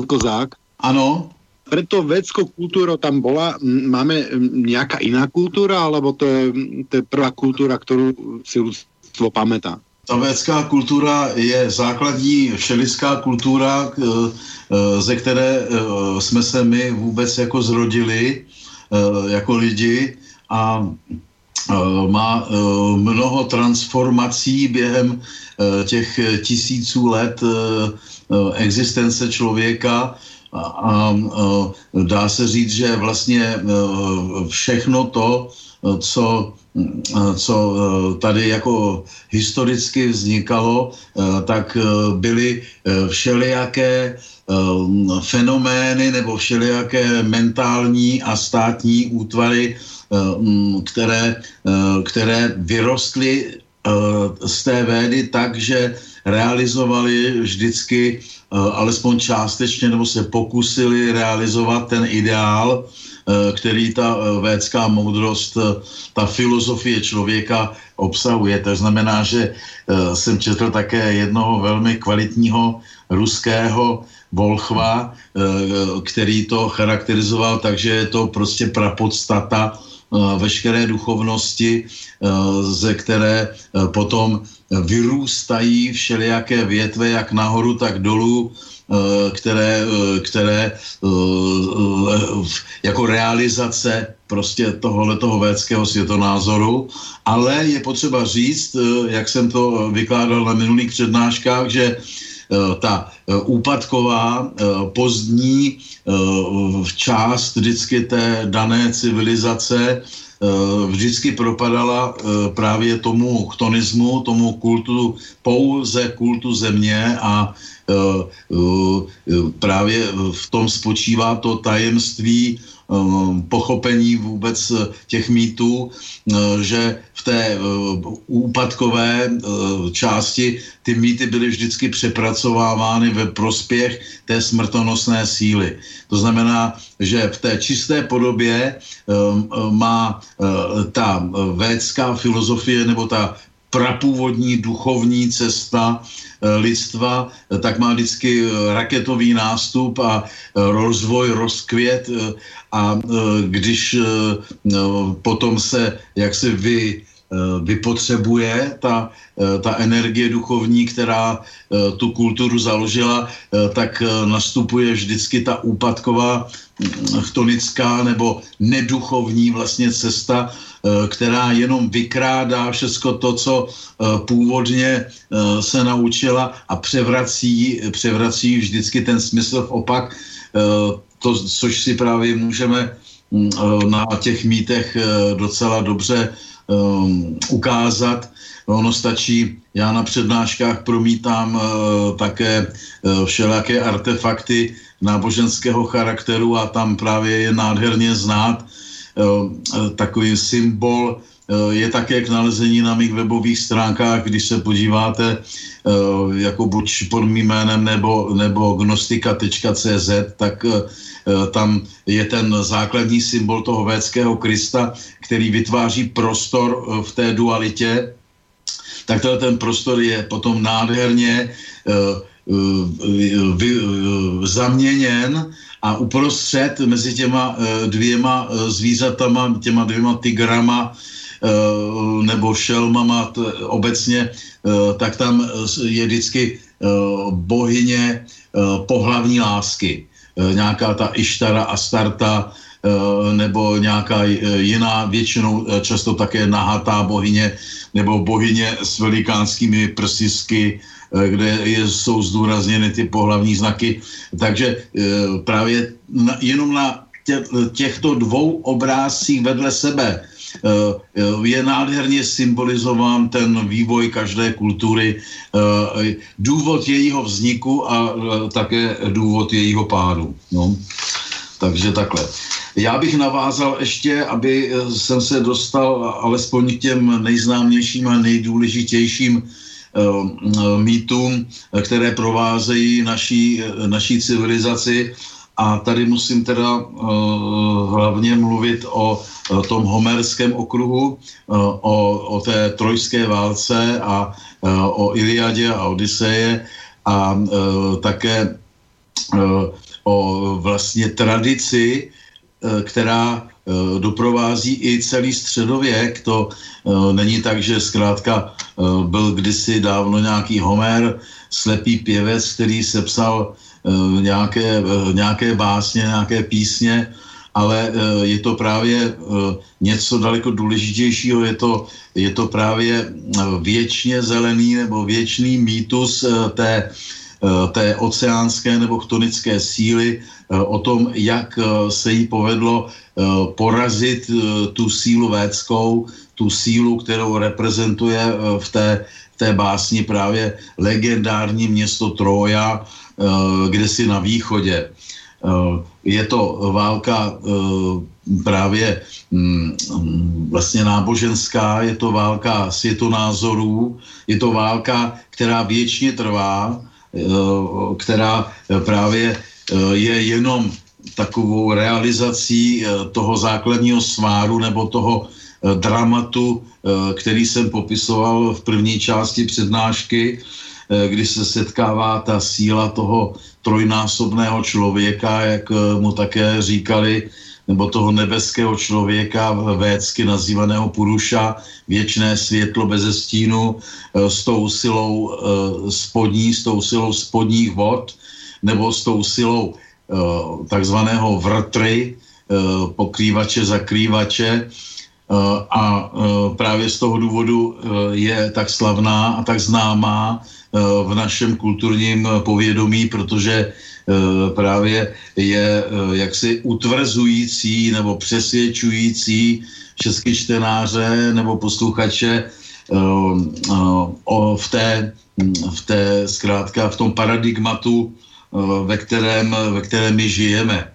Speaker 1: Pán Kozák.
Speaker 2: Ano.
Speaker 1: Preto vedskou kultúrou tam bola, máme nejaká iná kultúra, alebo to je, to je prvá kultúra, ktorú si ľudstvo pamätá?
Speaker 2: Ta védská kultura je základní všelidská kultura, e, ze které e, jsme se my vůbec jako zrodili e, jako lidi a má mnoho transformací během těch tisíců let existence člověka a, a dá se říct, že vlastně všechno to, co co eh, tady jako historicky vznikalo, eh, tak eh, byly všelijaké fenomény nebo všelijaké mentální a státní útvary, které, které vyrostly z té védy tak, že realizovali vždycky alespoň částečně nebo se pokusili realizovat ten ideál, Eh, který ta eh, védská moudrost, eh, ta filozofie člověka obsahuje. To znamená, že jsem četl také jednoho velmi kvalitního ruského Volchva, který to charakterizoval takže je to prostě prapodstata veškeré duchovnosti, ze které potom vyrůstají všelijaké větve, jak nahoru, tak dolů, Eh, které, eh, které eh, jako realizace prostě tohohle toho védského světonázoru, ale je potřeba říct, jak jsem to vykládal na minulých přednáškách, že ta úpadková pozdní část vždycky té dané civilizace vždycky propadala právě tomu chtonismu, tomu kultu, pouze kultu země a Eh, eh, právě v tom spočívá to tajemství eh, pochopení vůbec těch mýtů, že v té úpadkové části ty mýty byly vždycky přepracovávány ve prospěch té smrtonosné síly. To znamená, že v té čisté podobě má ta védská filozofie nebo ta prapůvodní duchovní cesta eh, lidstva, eh, tak má vždycky eh, raketový nástup a rozvoj, rozkvět a když potom se jak se vy vypotřebuje ta, ta energie duchovní, která tu kulturu založila, tak nastupuje vždycky ta úpadková hm, chtonická nebo neduchovní vlastně cesta, která jenom vykrádá všechno to, co eh, původně eh, se naučila a převrací, převrací vždycky ten smysl v opak, to, což si právě můžeme mm, na těch mítech docela dobře ukázat. Ono stačí, já na přednáškách promítám také všelijaké artefakty náboženského charakteru a tam právě je nádherně znát, Eh, takový symbol eh, je také k nalezení na mých webových stránkách, když se podíváte eh, jako buď pod mým jménem nebo, nebo gnostika.cz, tak tam je ten základní symbol toho védského Krista, který vytváří prostor v té dualitě, tak ten prostor je potom nádherně zaměněn a uprostřed mezi těma eh, dvěma eh, zvířatama, těma dvěma tigrama eh, nebo šelmama obecně, tak tam je vždycky bohyně pohlavní lásky. Nějaká ta Ištara a Starta, nebo nějaká jiná, většinou často také nahatá bohyně, nebo bohyně s velikánskými prsisky, kde je, jsou zdůrazněny ty pohlavní znaky. Takže eh, právě jenom na tě, těchto dvou obrázcích vedle sebe eh, je nádherně symbolizován ten vývoj každé kultury, důvod jejího vzniku a také důvod jejího pádu. No. Takže takhle. Já bych navázal ještě, aby jsem se dostal alespoň k těm nejznámějším a nejdůležitějším Eh, mýtům, které provázejí naší, naší civilizaci. A tady musím teda hlavně mluvit o tom homerském okruhu, uh, o, o té trojské válce a o Iliadě a Odiseje a také o vlastně tradici, která doprovází i celý středověk. To není tak, že zkrátka byl kdysi dávno nějaký Homer, slepý pěvec, který sepsal nějaké, nějaké básně, nějaké písně, ale je to právě něco daleko důležitějšího, je to, je to právě věčně zelený nebo věčný mýtus té Eh, té oceánské nebo chtonické síly, eh, o tom, jak eh, se jí povedlo porazit tu sílu védskou, tu sílu, kterou reprezentuje v té, v té básni právě legendární město Troja, kde si na východě. Je to válka právě mm, vlastně náboženská, je to válka světonázorů, je to válka, která věčně trvá, Eh, která právě eh, je jenom takovou realizací eh, toho základního sváru nebo toho dramatu, který jsem popisoval v první části přednášky, kdy se setkává ta síla toho trojnásobného člověka, jak mu také říkali nebo toho nebeského člověka, védsky nazývaného Puruša, věčné světlo bez stínu, s tou silou spodní, s tou silou spodních vod, nebo s tou silou e, takzvaného vrtry, pokrývače, zakrývače, a právě z toho důvodu je tak slavná a tak známá v našem kulturním povědomí, protože Eh, právě je eh, jaksi utvrzující nebo přesvědčující český čtenáře nebo posluchače eh, v té, v té zkrátka v tom paradigmatu, ve kterém, ve kterém my žijeme.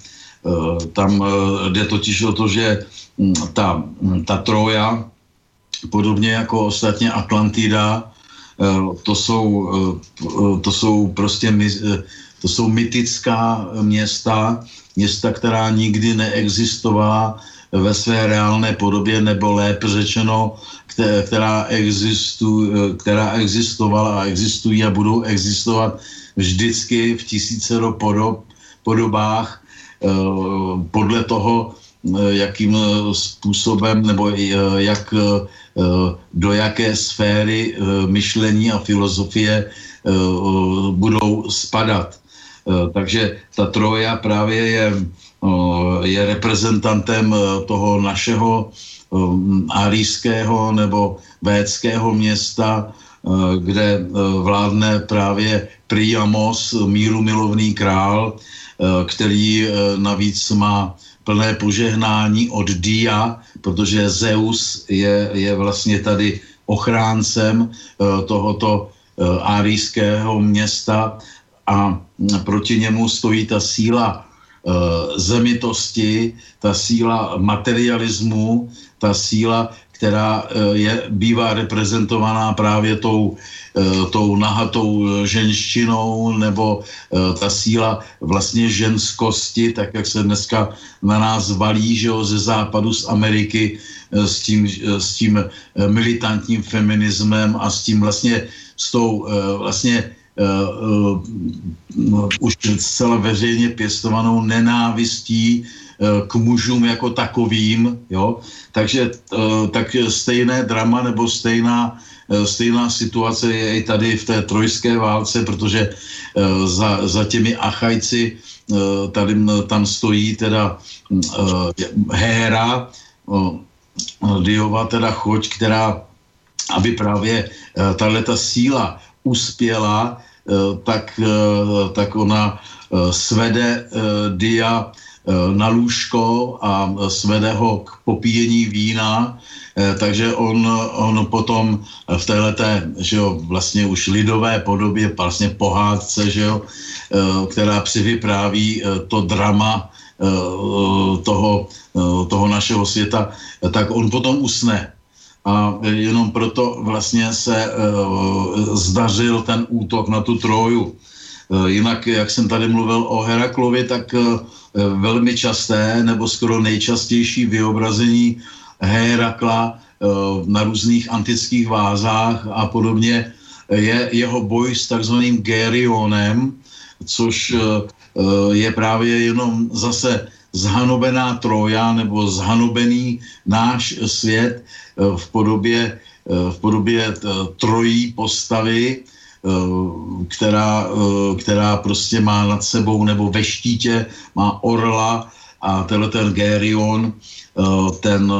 Speaker 2: Tam jde totiž o to, že hm, ta, hm, ta Troja, podobně jako ostatně Atlantida, to jsou, to jsou prostě to jsou mytická města, města, která nikdy neexistovala ve své reálné podobě, nebo lépe řečeno, která, existu, která existovala a existují a budou existovat vždycky v tisícero podob, podobách eh, podle toho, eh, jakým způsobem nebo eh, jak, do jaké sféry myšlení a filozofie budou spadat. Eh, takže ta Troja právě je, eh, je reprezentantem eh, toho našeho arijského nebo védského města, kde vládne právě Priamos, míru milovný král, který navíc má plné požehnání od Dia, protože Zeus je, je vlastně tady ochráncem tohoto arijského města a proti němu stojí ta síla zemitosti, ta síla materialismu, ta síla, která je, bývá reprezentovaná právě tou, tou nahatou ženštinou nebo ta síla vlastně ženskosti, tak jak se dneska na nás valí, že jo, ze západu, z Ameriky, s tím, s tím militantním feminismem a s tím vlastně s tou vlastně uh, už zcela veřejně pěstovanou nenávistí k mužům jako takovým, jo. Takže tak stejné drama nebo stejná, stejná situace je i tady v té trojské válce, protože uh, za, za těmi Achajci uh, tady tam stojí teda Héra, Diova teda choď, která aby právě tahle ta síla uspěla, eh, tak, eh, tak ona eh, svede dia na lůžko a svede ho k popíjení vína, takže on, on potom v téhleté, že jo, vlastně už lidové podobě, vlastně pohádce, že jo, která přivypráví to drama toho, toho našeho světa, tak on potom usne a jenom proto vlastně se zdařil ten útok na tu Troju. Jinak, jak jsem tady mluvil o Heraklovi, tak velmi časté nebo skoro nejčastější vyobrazení Herakla uh, na různých antických vázách a podobně je jeho boj s takzvaným Gerionem, což je právě jenom zase zhanobená Troja nebo zhanobený náš svět v podobě, v podobě trojí postavy, která, která prostě má nad sebou nebo ve štítě má orla a tenhle ten Gerion, ten,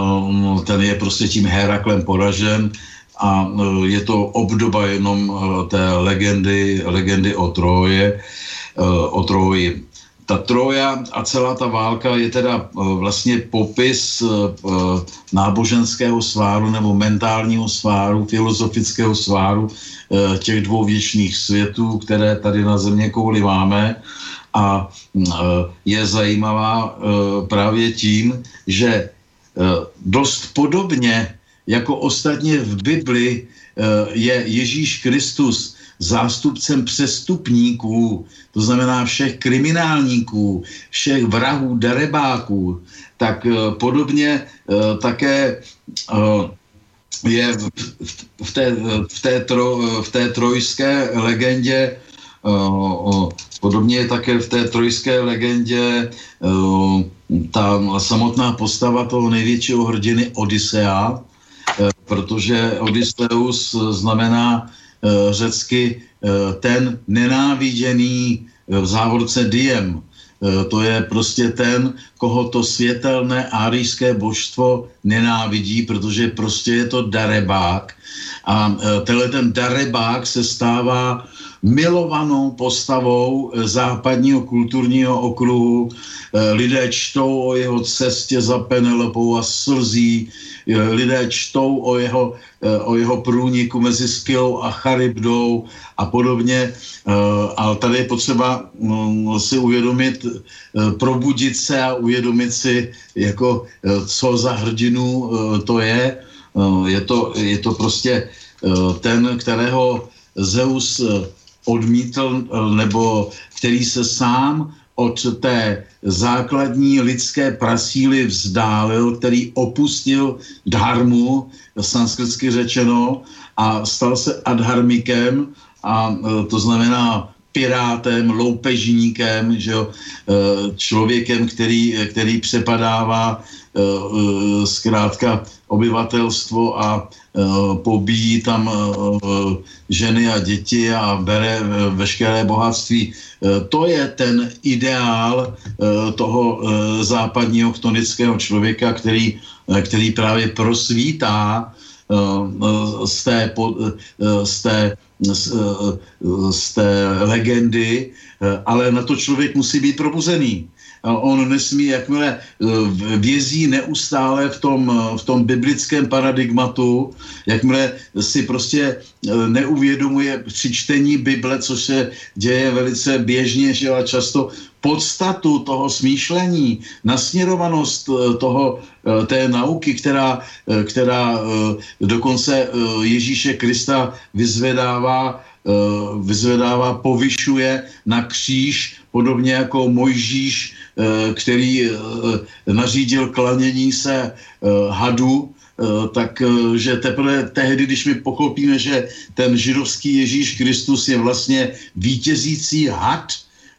Speaker 2: ten je prostě tím Heraklem poražen a je to obdoba jenom té legendy, legendy o Troje, o Troji ta Troja a celá ta válka je teda eh, vlastně popis eh, náboženského sváru nebo mentálního sváru, filozofického sváru eh, těch dvou věčných světů, které tady na země kouli máme. A je zajímavá právě tím, že dost podobně jako ostatně v Bibli je Ježíš Kristus zástupcem přestupníků, to znamená všech kriminálníků, všech vrahů, derebáků, tak eh, podobně eh, také eh, je v té, v té, tro, v té trojské legendě Podobně je také v té trojské legendě ta samotná postava toho největšího hrdiny Odisea, protože Odysseus znamená řecky eh, ten nenáviděný eh, v závorce diem. To je prostě ten, koho to světelné árijské božstvo nenávidí, protože prostě je to darebák. A tenhle ten darebák se stává milovanou postavou západního kulturního okruhu. Lidé čtou o jeho cestě za Penelopou a slzí lidé čtou o jeho, eh, o jeho průniku mezi Skylou a Charybdou a podobně, eh, ale tady je potřeba mm, si uvědomit, eh, probudit se a uvědomit si, jako, co za hrdinu to je. Je to, je to prostě ten, kterého Zeus odmítl, nebo který se sám od té základní lidské prasíly vzdálil, který opustil dharmu, sanskrtsky řečeno, a stal se adharmikem, a e, to znamená pirátem, loupežníkem, že jo, e, člověkem, který, který přepadává e, zkrátka obyvatelstvo a pobíjí tam ženy a děti a bere veškeré bohatství. To je ten ideál toho západního chtonického člověka, který, který právě prosvítá z té, z té z, z té legendy, ale na to člověk musí být probuzený. On nesmí, jakmile vězí neustále v tom, v tom biblickém paradigmatu, jakmile si prostě neuvědomuje při čtení Bible, což se děje velice běžně, že a často podstatu toho smýšlení, nasměrovanost toho, té nauky, která, která dokonce Ježíše Krista vyzvedává vyzvedává, povyšuje na kříž, podobně jako Mojžíš, který nařídil klanění se hadu, takže teprve tehdy, když my pochopíme, že ten židovský Ježíš Kristus je vlastně vítězící had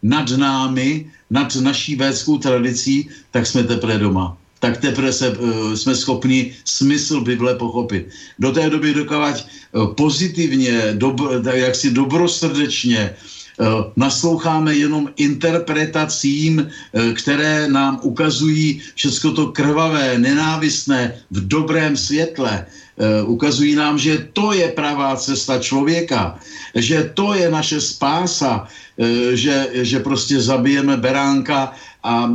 Speaker 2: nad námi, nad naší védskou tradicí, tak jsme teprve doma tak teprve se, uh, jsme schopni smysl Bible pochopit. Do té doby dokovat uh, pozitivně, dobro, jaksi dobrosrdečně uh, nasloucháme jenom interpretacím, uh, které nám ukazují všechno to krvavé, nenávistné v dobrém světle. Uh, ukazují nám, že to je pravá cesta člověka, že to je naše spása, že, že prostě zabijeme beránka a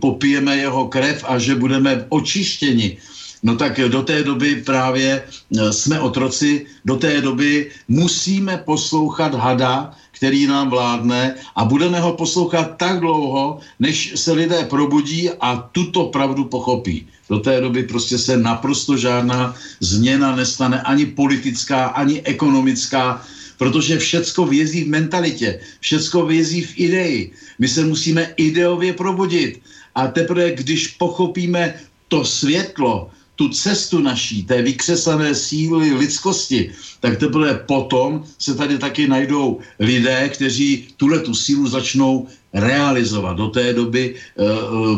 Speaker 2: popijeme jeho krev a že budeme očištěni. No tak do té doby právě jsme otroci, do té doby musíme poslouchat hada, který nám vládne a budeme ho poslouchat tak dlouho, než se lidé probudí a tuto pravdu pochopí. Do té doby prostě se naprosto žádná změna nestane, ani politická, ani ekonomická, protože všecko vězí v mentalitě, všecko vězí v ideji. My se musíme ideově probudit. A teprve, když pochopíme to světlo, tu cestu naší, té vykřesané síly lidskosti, tak teprve potom se tady taky najdou lidé, kteří tuhle tu sílu začnou realizovat. Do té doby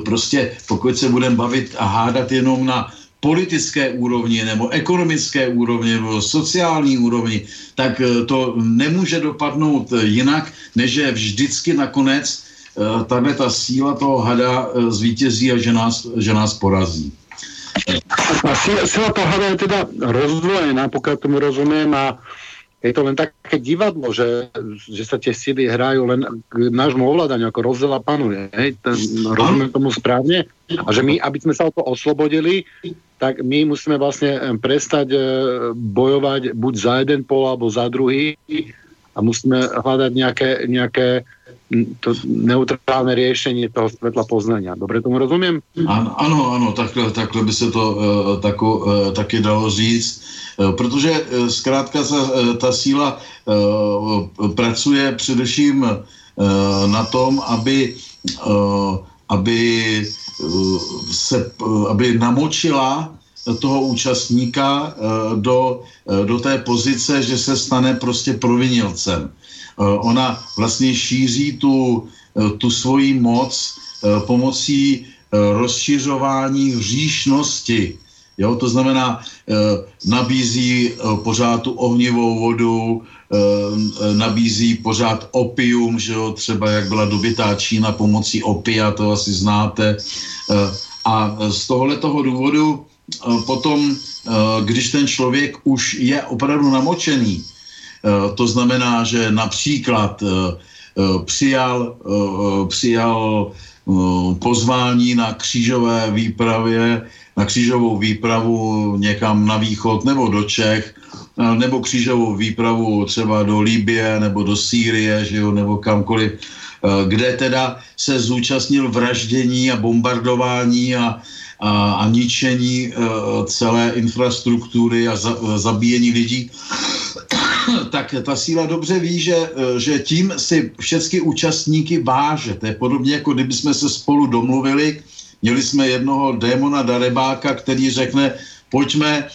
Speaker 2: prostě, pokud se budeme bavit a hádat jenom na politické úrovni nebo ekonomické úrovni nebo sociální úrovni, tak to nemůže dopadnout jinak, než že vždycky nakonec Eh, tahle ta síla toho hada eh, zvítězí a že nás, že nás porazí.
Speaker 1: A síla, síla toho hada je teda rozdvojená, pokud tomu rozumím, a je to len také divadlo, že, že sa tie síly hrajú len k nášmu ovládaniu, ako rozdela panuje. Hej? Ten, rozumiem tomu správne? A že my, aby sme sa o to oslobodili, tak my musíme vlastne eh, prestať bojovať buď za jeden pol, alebo za druhý a musíme hľadať nejaké, nejaké to neutrálne riešenie toho svetla poznania. Dobre tomu rozumím?
Speaker 2: Ano, ano, ano takhle, takhle by se to uh, tako, uh, taky dalo říct, uh, protože zkrátka ta, ta síla pracuje především na tom, aby, aby se, aby namočila toho účastníka do, do té pozice, že se stane prostě provinilcem. Eh, ona vlastně šíří tu, eh, tu svoji moc eh, pomocí rozšiřování hříšnosti. Jo, to znamená, nabízí pořád tu ohnivou vodu, nabízí pořád opium, že jo, třeba jak byla dobytá Čína pomocí opia, to asi znáte. A z tohohle toho důvodu potom, když ten člověk už je opravdu namočený, Eh, to znamená, že například eh, eh, přijal, přijal pozvání na křížové výpravě, na křížovou výpravu někam na východ nebo do Čech, nebo křížovou výpravu třeba do Libie nebo do Sýrie, že jo, nebo kamkoliv, kde teda se zúčastnil vraždění a bombardování a, a, a ničení celé infrastruktury a za, zabíjení lidí <coughs> tak ta síla dobře ví, že, eh, že tím si všechny účastníky váže. To je podobně, jako kdyby jsme se spolu domluvili, měli jsme jednoho démona darebáka, který řekne, pojďme,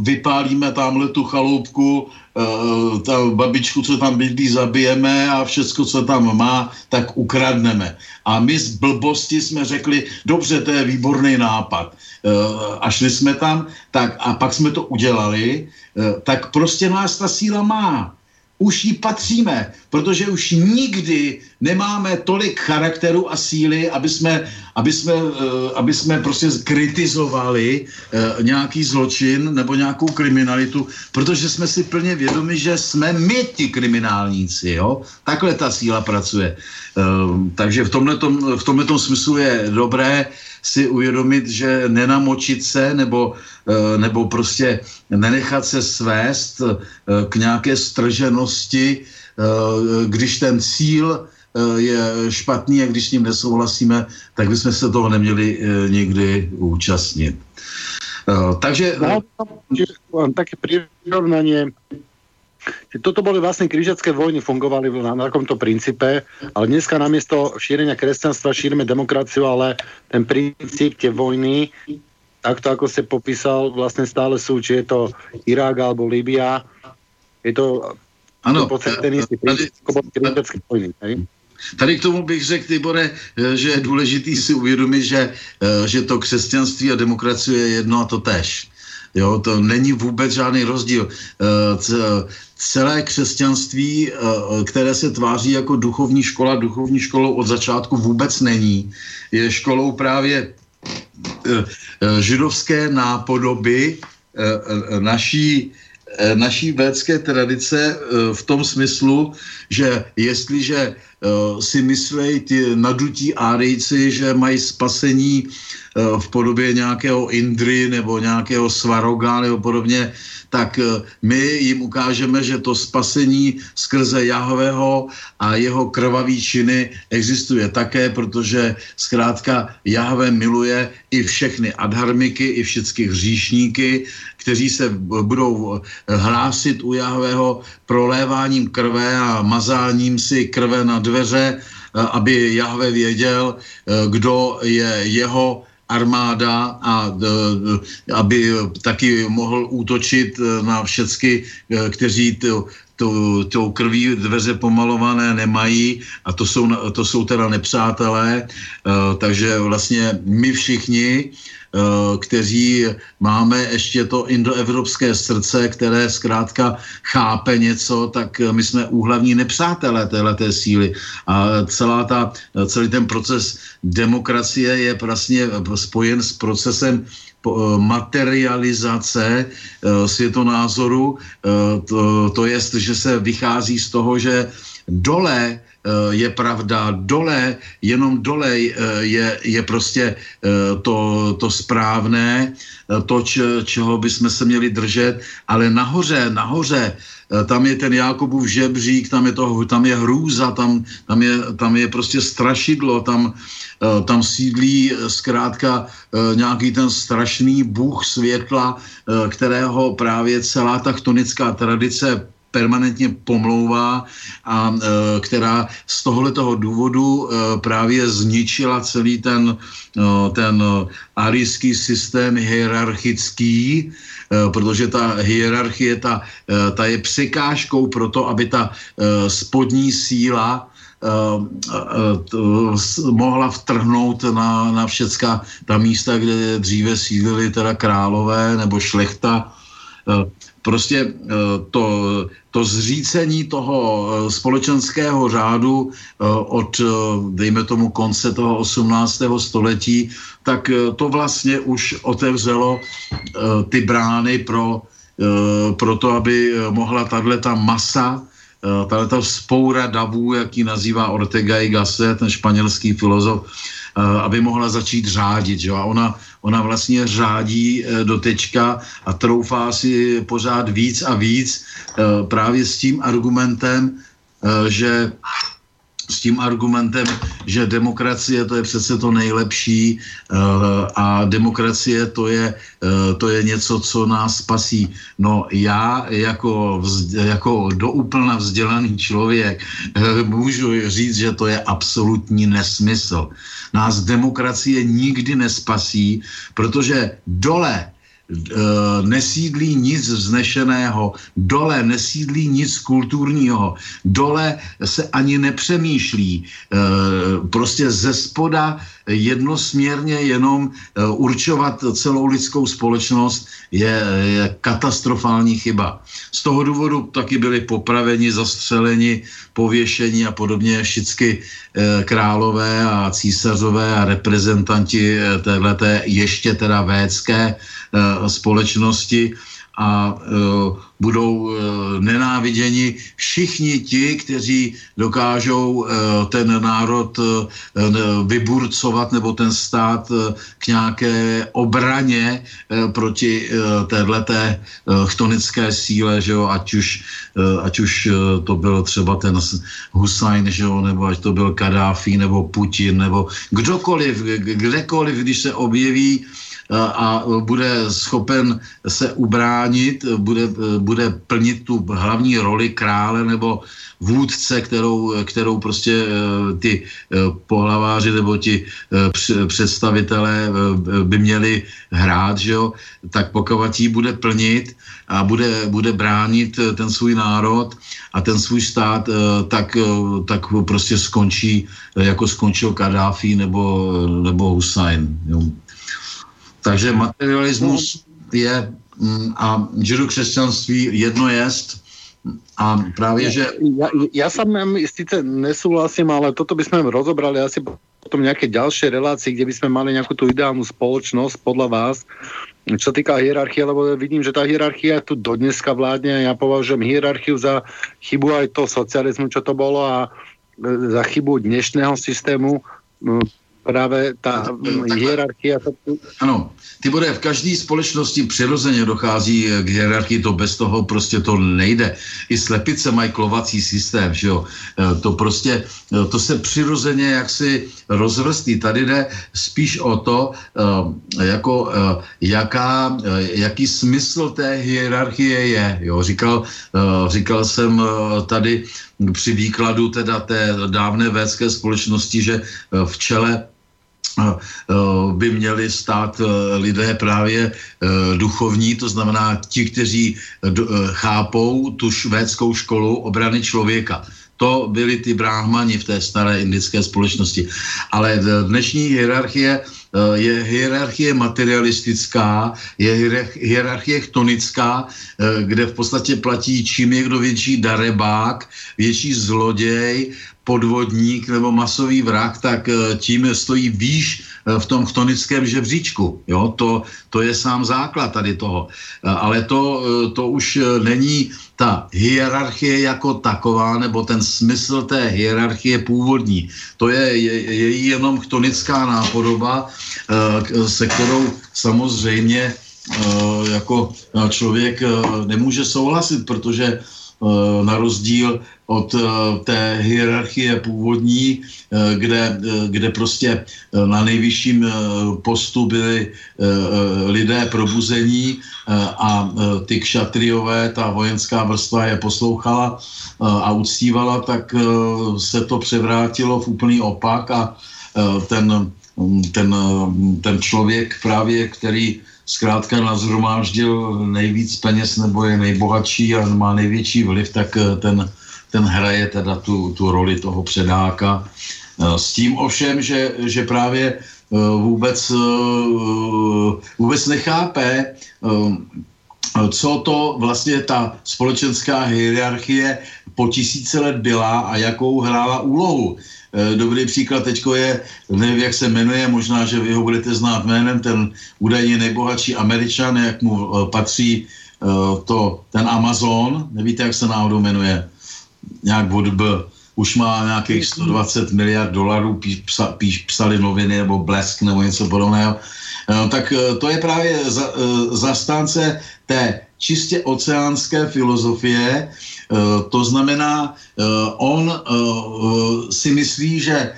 Speaker 2: vypálíme tamhle tu chaloupku, eh, ta babičku, co tam bydlí, zabijeme a všecko, co tam má, tak ukradneme. A my z blbosti jsme řekli, dobře, to je výborný nápad. A šli jsme tam, tak a pak jsme to udělali, tak prostě nás ta síla má už jí patříme, protože už nikdy nemáme tolik charakteru a síly, aby jsme, aby jsme, eh, aby jsme prostě kritizovali eh, nějaký zločin nebo nějakou kriminalitu, protože jsme si plně vědomi, že jsme my ti kriminálníci. Jo? Takhle ta síla pracuje. Eh, takže v tomhle v tomhletom smyslu je dobré si uvědomit, že nenamočit se nebo, eh, nebo prostě nenechat se svést eh, k nějaké strženosti, eh, když ten cíl je špatný a když s ním nesouhlasíme, tak bychom se toho neměli nikdy účastnit. Takže... No,
Speaker 1: také prirovnanie toto boli vlastne križacké vojny, fungovali na, na takomto princípe, ale dneska namiesto šírenia kresťanstva šírime demokraciu, ale ten princíp, tie vojny, takto ako ste popísal, vlastne stále sú, či je to Irák alebo Libia, je to
Speaker 2: ano, ten istý princíp, ako boli križacké vojny. Hej? Tady k tomu bych řekl, Tibore, že je důležitý si uvědomit, že, že to křesťanství a demokracie je jedno a to tež. Jo, to není vůbec žádný rozdíl. Eh, celé křesťanství, eh, které se tváří jako duchovní škola, duchovní školou od začátku vůbec není. Je školou právě eh, židovské nápodoby naší, naší védské tradice v tom smyslu, že jestliže si myslejí ty nadutí árejci, že mají spasení Eh, v podobě nějakého Indry nebo nějakého Svaroga nebo podobně, tak eh, my jim ukážeme, že to spasení skrze Jahveho a jeho krvavý činy existuje také, protože zkrátka Jahve miluje i všechny adharmiky, i všechny hříšníky, kteří se budou eh, hlásit u Jahveho proléváním krve a mazáním si krve na dveře, aby Jahve věděl, kdo je jeho armáda a aby taky mohl útočit na všecky, kteří tou krví dveře pomalované nemají a to jsou, to jsou teda nepřátelé, takže vlastně my všichni Eh, kteří máme ještě to indoevropské srdce, které zkrátka chápe něco, tak my jsme úhlavní nepřátelé téhleté síly. A celá ta, celý ten proces demokracie je vlastně spojen s procesem eh, materializace eh, světonázoru. To, to je, že se vychází z toho, že dole Eh, je pravda, dole, jenom dole eh, je, je prostě eh, to, to správné, to, čeho bychom se měli držet, ale nahoře, nahoře, tam je ten Jákobův žebřík, tam je, to, tam je hrůza, tam, tam, je, tam je prostě strašidlo, tam, tam sídlí zkrátka nějaký ten strašný bůh světla, kterého právě celá ta chtonická tradice permanentně pomlouvá a e, která z tohoto důvodu e, právě zničila celý ten, e, ten arijský systém hierarchický, protože ta hierarchie, ta, ta je překážkou pro to, aby ta spodní síla mohla vtrhnout na, na všecka ta místa, kde dříve sídlili teda králové nebo šlechta. Prostě to, to zřícení toho eh, společenského řádu eh, od, eh, dejme tomu, konce toho 18. století, tak to vlastně už otevřelo ty brány pro, pro to, aby mohla tato masa, tato spoura davů, jak ji nazývá Ortega y Gasset, ten španělský filozof, aby mohla začít řádit. Že? A ona, ona vlastně řádí e, do tečka a troufá si pořád víc a víc e, právě s tím argumentem, e, že s tím argumentem, že demokracie to je přece to nejlepší a demokracie to je, to je něco, co nás spasí. No já jako, jako doúplna vzdělaný člověk můžu říct, že to je absolutní nesmysl. Nás demokracie nikdy nespasí, protože dole nesídlí nic vznešeného, dole nesídlí nic kulturního, dole se ani nepřemýšlí. Eh, prostě ze spoda jednosměrně jenom eh, určovat celou lidskou společnost je, je katastrofální chyba. Z toho důvodu taky byli popraveni, zastřeleni, pověšení a podobně všichni králové a císařové a reprezentanti téhleté ještě teda védské Eh, společnosti a uh, budou uh, nenáviděni všichni ti, kteří dokážou ten národ vyburcovat nebo ten stát k nějaké obraně proti téhleté chtonické síle, že jo, ať už, ať už to byl třeba ten Husajn, že jo, nebo ať to byl Kadáfi, nebo Putin, nebo kdokoliv, kdekoliv, když se objeví a bude schopen se ubránit, bude, bude plnit tu hlavní roli krále nebo vůdce, kterou, kterou prostě e, ty e, pohlaváři nebo ti e, představitelé by měli hrát, že jo, tak ji bude plnit a bude, bude bránit ten svůj národ a ten svůj stát, tak, tak prostě skončí, jako skončil Kadáfi nebo, nebo Hussein. Jo. Takže materialismus je mm, a židokřesťanství jedno jest. A právě, že...
Speaker 1: Ja, ja sa síce nesúhlasím, ale toto by sme rozobrali asi potom nejaké ďalšie relácie, kde by sme mali nejakú tú ideálnu spoločnosť podľa vás, čo týka hierarchie, lebo vidím, že tá hierarchia tu dodneska vládne. A ja považujem hierarchiu za chybu aj to socializmu, čo to bolo a za chybu dnešného systému právě ta hierarchie.
Speaker 2: Ano, ty bude v každé společnosti přirozeně dochází k hierarchii, to bez toho prostě to nejde. I slepice mají klovací systém, že jo. E, to prostě, e, to se přirozeně jaksi rozvrstí. Tady jde spíš o to, e, jako jaká, jaký smysl té hierarchie je. Jo, říkal, říkal jsem tady při výkladu teda té dávné védské společnosti, že v čele by měli stát lidé právě duchovní, to znamená ti, kteří chápou tu švédskou školu obrany člověka. To byli ty bráhmani v té staré indické společnosti. Ale dnešní hierarchie Eh, je hierarchie materialistická, je hierarchie chtonická, eh, kde v podstatě platí, čím je kdo větší darebák, větší zloděj, podvodník nebo masový vrah, tak eh, tím stojí výš v tom chtonickém žebříčku. Jo? To, to je sám základ tady toho. Ale to, to už není ta hierarchie jako taková, nebo ten smysl té hierarchie původní. To je, je, je jenom chtonická nápodoba, eh, se kterou samozřejmě eh, jako člověk eh, nemůže souhlasit, protože na rozdíl od eh, té hierarchie původní, eh, kde, eh, kde prostě na nejvyšším postu byli lidé probuzení a ty kšatriové, ta vojenská vrstva je poslouchala a uctívala, tak se to převrátilo v úplný opak a ten, ten, ten člověk právě, který zkrátka nazhromáždil nejvíc peněz nebo je nejbohatší a má největší vliv, tak ten ten hraje teda tu, tu roli toho předáka. Eh, s tím ovšem, že, že právě eh, vůbec, eh, vůbec nechápe, co to vlastně ta společenská hierarchie po tisíce let byla a jakou hrála úlohu. Dobrý příklad teď je, nevím, jak se jmenuje, možná, že vy ho budete znát jménem, ten údajně nejbohatší američan, jak mu patří to, ten Amazon, nevíte, jak se náhodou jmenuje? nějak od B, už má nějakých 120 miliard dolarů, píš, psa, píš, psali noviny nebo Blesk nebo něco podobného. No, tak eh, to je právě za, eh, zastánce té čistě oceánské filozofie. To znamená, on si myslí, že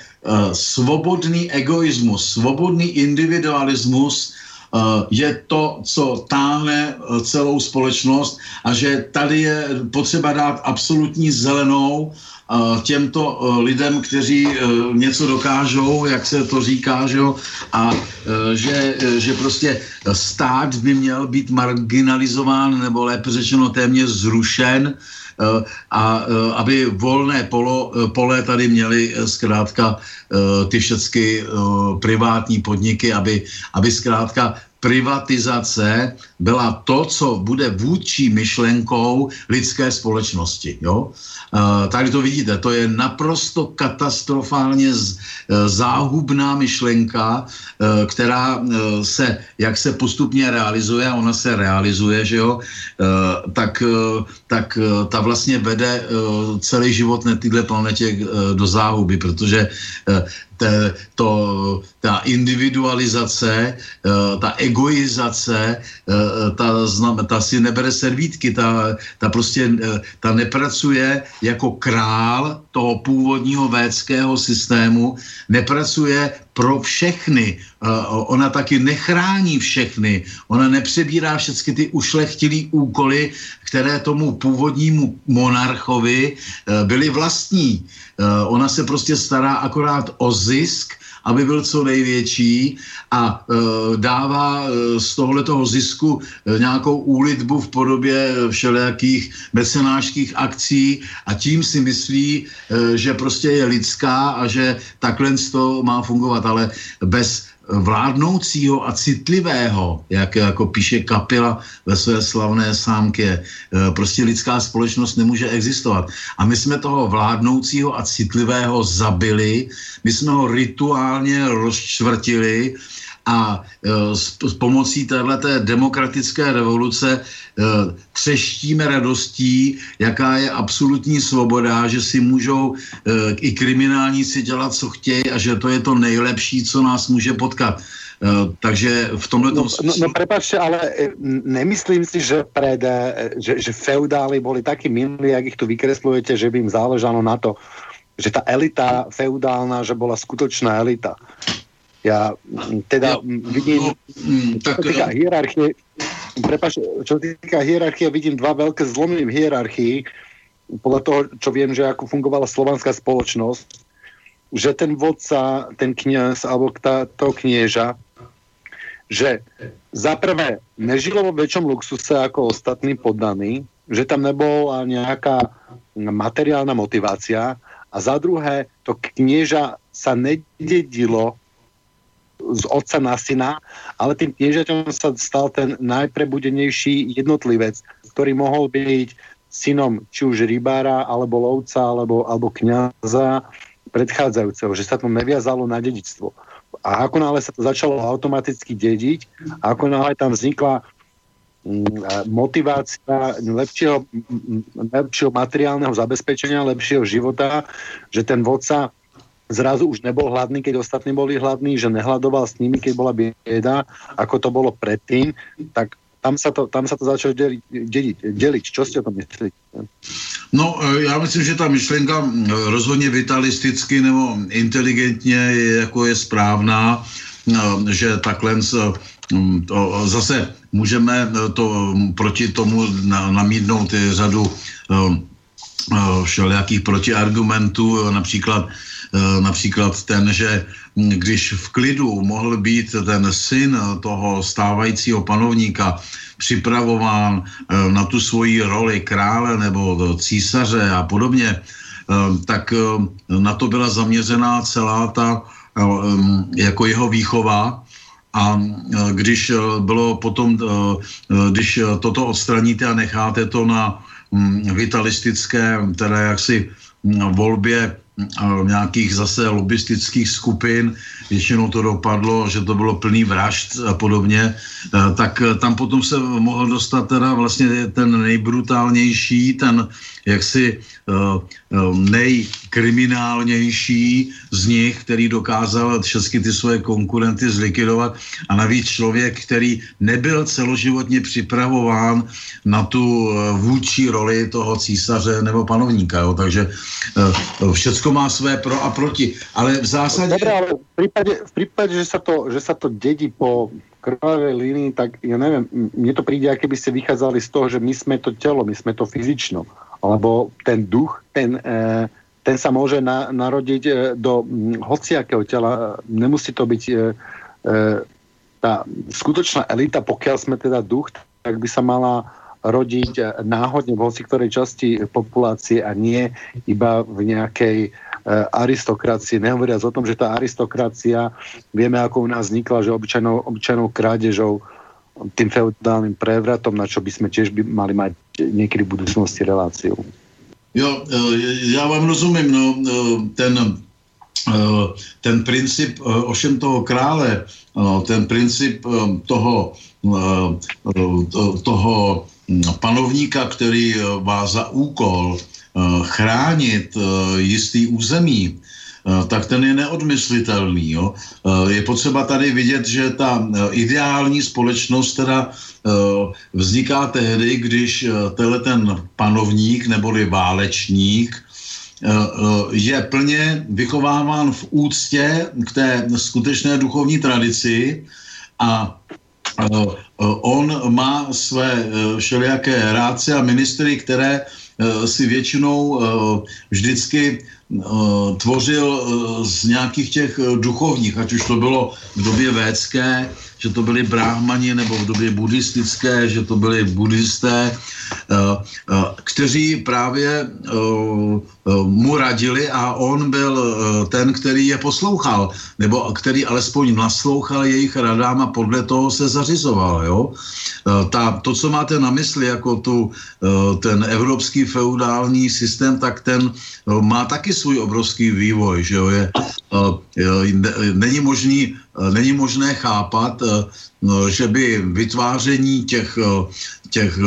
Speaker 2: svobodný egoismus, svobodný individualismus Eh, je to, co táhne eh, celou společnost a že tady je potřeba dát absolutní zelenou eh, těmto lidem, kteří něco dokážou, jak se to říká, že jo, a že, že prostě stát by měl být marginalizován, nebo lépe řečeno téměř zrušen, a aby volné polo, pole tady měly zkrátka ty všechny privátní podniky, aby, aby zkrátka privatizace byla to, co bude vůdčí myšlenkou lidské společnosti. Jo? E, tady to vidíte, to je naprosto katastrofálně z, e, záhubná myšlenka, e, která se, jak se postupně realizuje, a ona se realizuje, že jo, tak, tak ta vlastně vede celý život na této planetě do záhuby, protože te, to, ta individualizace, eh, ta egoizace, eh, ta, ta si nebere servítky, ta, ta prostě eh, ta nepracuje jako král toho původního védského systému, nepracuje pro všechny. Ona taky nechrání všechny. Ona nepřebírá všechny ty ušlechtilé úkoly, které tomu původnímu monarchovi byly vlastní. Ona se prostě stará akorát o zisk, aby byl co největší a e, dává e, z tohletoho zisku e, nějakou úlitbu v podobě všelijakých mecenářských akcí a tím si myslí, e, že prostě je lidská a že takhle to má fungovat, ale bez vládnoucího a citlivého, jak jako píše Kapila ve své slavné sámke, e, prostě lidská společnost nemůže existovat. A my jsme toho vládnoucího a citlivého zabili, my jsme ho rituálně rozčvrtili a e, s, s pomocí této demokratické revoluce e, třeštíme radostí, jaká je absolutní svoboda, že si můžou e, i kriminálníci dělat, co chtějí a že to je to nejlepší, co nás může potkat. takže v tomhle
Speaker 1: no, no, no prepáčte, ale nemyslím si, že, pred, že, že feudáli boli takí milí, jak ich tu vykreslujete, že by im záležalo na to, že ta elita feudálna, že bola skutočná elita. Ja teda jo, vidím, no, tak, čo týka hierarchie, prepáč, čo týka hierarchie, vidím dva veľké zlomy v hierarchii, podľa toho, čo viem, že ako fungovala slovanská spoločnosť, že ten vodca, ten kniaz alebo to knieža, že za prvé nežilo vo väčšom luxuse ako ostatní poddaní, že tam nebola nejaká materiálna motivácia a za druhé to knieža sa nededilo z otca na syna, ale tým kniežaťom sa stal ten najprebudenejší jednotlivec, ktorý mohol byť synom či už rybára, alebo lovca, alebo, alebo kniaza predchádzajúceho, že sa to neviazalo na dedičstvo. A ako náhle sa to začalo automaticky dediť, a ako náhle tam vznikla mm, motivácia lepšieho, lepšieho materiálneho zabezpečenia, lepšieho života, že ten vodca zrazu už nebol hladný, keď ostatní boli hladní, že nehľadoval s nimi, keď bola bieda, ako to bolo predtým, tak tam sa to, tam sa to začalo deliť, deliť, deliť. Čo ste o tom myslíte?
Speaker 2: No, e, já myslím, že ta myšlenka rozhodně vitalisticky nebo inteligentně je, jako je správná, e, že takhle to, zase můžeme to proti tomu namítnout řadu e, všelijakých protiargumentů, například například ten, že když v klidu mohl být ten syn toho stávajícího panovníka připravován eh, na tu svoji roli krále nebo císaře a podobně, eh, tak na to byla zaměřená celá ta jako jeho výchova, a když bylo potom, když toto odstraníte a necháte to na hm, vitalistické, teda jaksi hm, volbě nějakých zase lobistických skupin, většinou to dopadlo, že to bylo plný vražd a podobně, eh, tak eh, tam potom se mohl dostat teda vlastně ten nejbrutálnější, ten jaksi uh, nejkriminálnější z nich, který dokázal všechny ty svoje konkurenty zlikvidovat a navíc člověk, který nebyl celoživotně připravován na tu vůči roli toho císaře nebo panovníka. Jo. Takže uh, všecko má své pro a proti. Ale v zásadě...
Speaker 1: Dobre, ale v prípade, v prípade že, sa to, že sa to dedí po krvavej línii, tak ja neviem, mne to príde, aké by ste vychádzali z toho, že my sme to telo, my sme to fyzično lebo ten duch, ten, e, ten sa môže na, narodiť e, do hociakého tela. Nemusí to byť e, tá skutočná elita, pokiaľ sme teda duch, tak by sa mala rodiť náhodne v hoci ktorej časti populácie a nie iba v nejakej aristokracii. Nehovoriac o tom, že tá aristokracia, vieme, ako u nás vznikla, že obyčajnou, obyčajnou krádežou tým feudálnym prevratom, na čo by sme tiež by mali mať někdy v budoucnosti reláciu.
Speaker 2: Jo, e, já vám rozumím, no, e, ten, e, ten princip ošem toho krále, ten princip toho, toho panovníka, který má za úkol chránit jistý území, Eh, tak ten je neodmyslitelný. Jo? Eh, je potřeba tady vidět, že ta eh, ideální společnost teda vzniká tehdy, když tenhle ten panovník neboli válečník je plně vychováván v úctě k té skutečné duchovní tradici a on má své všelijaké rádce a ministry, které si většinou vždycky Eh, tvořil eh, z nějakých těch eh, duchovních, ať už to bylo v době védské, že to byli bráhmani, nebo v době buddhistické, že to byli buddhisté, kteří právě mu radili a on byl ten, který je poslouchal, nebo který alespoň naslouchal jejich radám a podle toho se zařizoval. Jo? Ta, to, co máte na mysli, jako tu, ten evropský feudální systém, tak ten má taky svůj obrovský vývoj, že jo, je, je, není možný, není možné chápat, no, že by vytváření těch, těch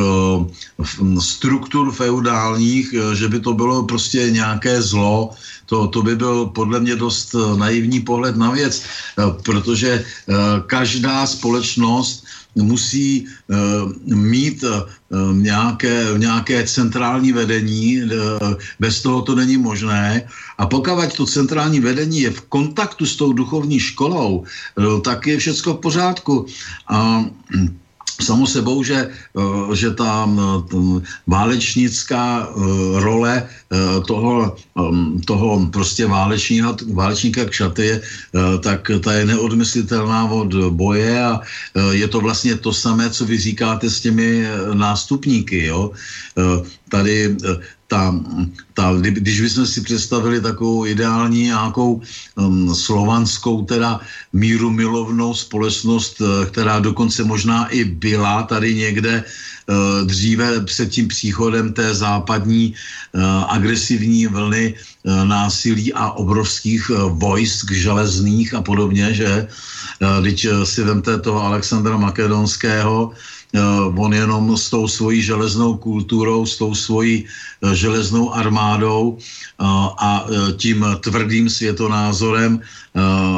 Speaker 2: struktur feudálních, že by to bylo prostě nějaké zlo, to, to by byl podle mě dost naivní pohled na věc, protože každá společnost musí uh, mít uh, nějaké, nějaké centrální vedení, uh, bez toho to není možné. A pokud to centrální vedení je v kontaktu s tou duchovní školou, uh, tak je všechno v pořádku. A samo sebou, že, eh, že ta válečnická role toho, toho prostě válečníka, válečníka kšaty, tak ta je neodmyslitelná od boje a je to vlastně to samé, co vy říkáte s těmi nástupníky. Jo? Tady ta, ta, když bychom si představili takovou ideální nějakou um, slovanskou teda míru milovnou společnost, eh, která dokonce možná i byla tady někde uh, dříve před tím příchodem té západní uh, agresivní vlny uh, násilí a obrovských uh, vojsk železných a podobně, že? Když si vemte toho Alexandra Makedonského, Eh, on jenom s tou svojí železnou kulturou, s tou svojí eh, železnou armádou eh, a tím tvrdým světonázorem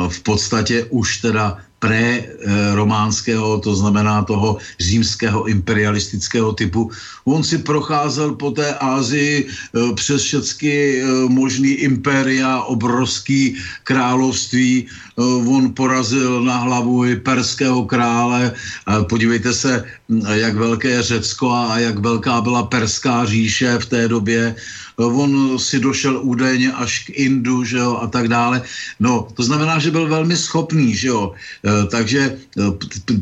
Speaker 2: v podstatě už teda pre-románského, to znamená toho římského imperialistického typu. On si procházel po té Ázii eh, přes všechny eh, možný impéria, obrovský království. Eh, on porazil na hlavu i perského krále. Podívejte se, hm, jak velké je Řecko a jak velká byla perská říše v té době on si došel údajně až k Indu, že jo, a tak dále. No, to znamená, že byl velmi schopný, že jo. E, takže e,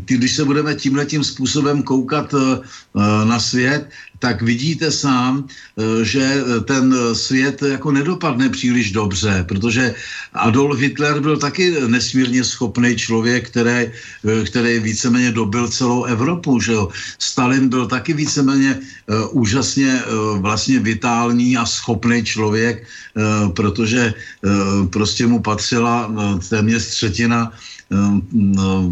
Speaker 2: když se budeme tímhletím způsobem koukat e, na svět, tak vidíte sám, eh, že ten svět jako nedopadne příliš dobře, protože Adolf Hitler byl taky nesmírně schopný člověk, který, eh, který víceméně dobil celou Evropu. Že jo? Stalin byl taky víceméně uh, úžasně vlastně vitální a schopný člověk, protože prostě mu patřila téměř třetina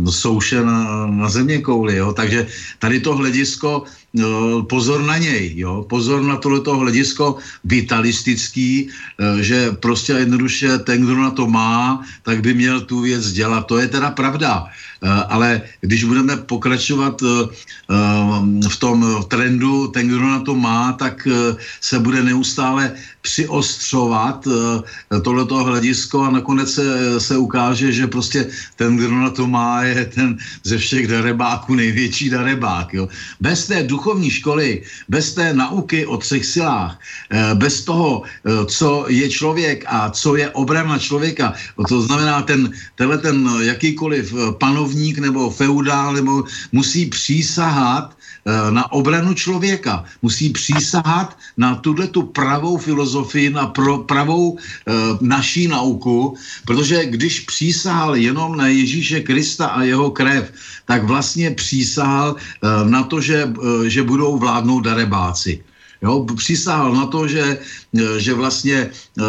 Speaker 2: souše na, na země kouli. Jo? Takže tady to hledisko No, pozor na něj, jo? pozor na tohleto hledisko vitalistický, eh, že prostě jednoduše ten, kdo na to má, tak by měl tu věc dělat. To je teda pravda. Eh, ale když budeme pokračovat eh, v tom trendu, ten, kdo na to má, tak se bude neustále přiostřovat tohleto hledisko a nakonec se, se ukáže, že prostě ten, kdo na to má, je ten ze všech darebáků největší darebák. Jo? Bez té duchovní školy, bez té nauky o třech silách, eh, bez toho, eh, co je člověk a co je obrana člověka, to znamená ten, tenhle ten jakýkoliv eh, panovník nebo feudál nebo musí přísahat na obranu člověka. Musí přísahat na tuhle tu pravou filozofii, na pro, pravou e, naší nauku, protože když přísahal jenom na Ježíše Krista a jeho krev, tak vlastně přísahal uh, na to, že, uh, že budou vládnout darebáci. Jo, přísahal na to, že, eh, že vlastně uh,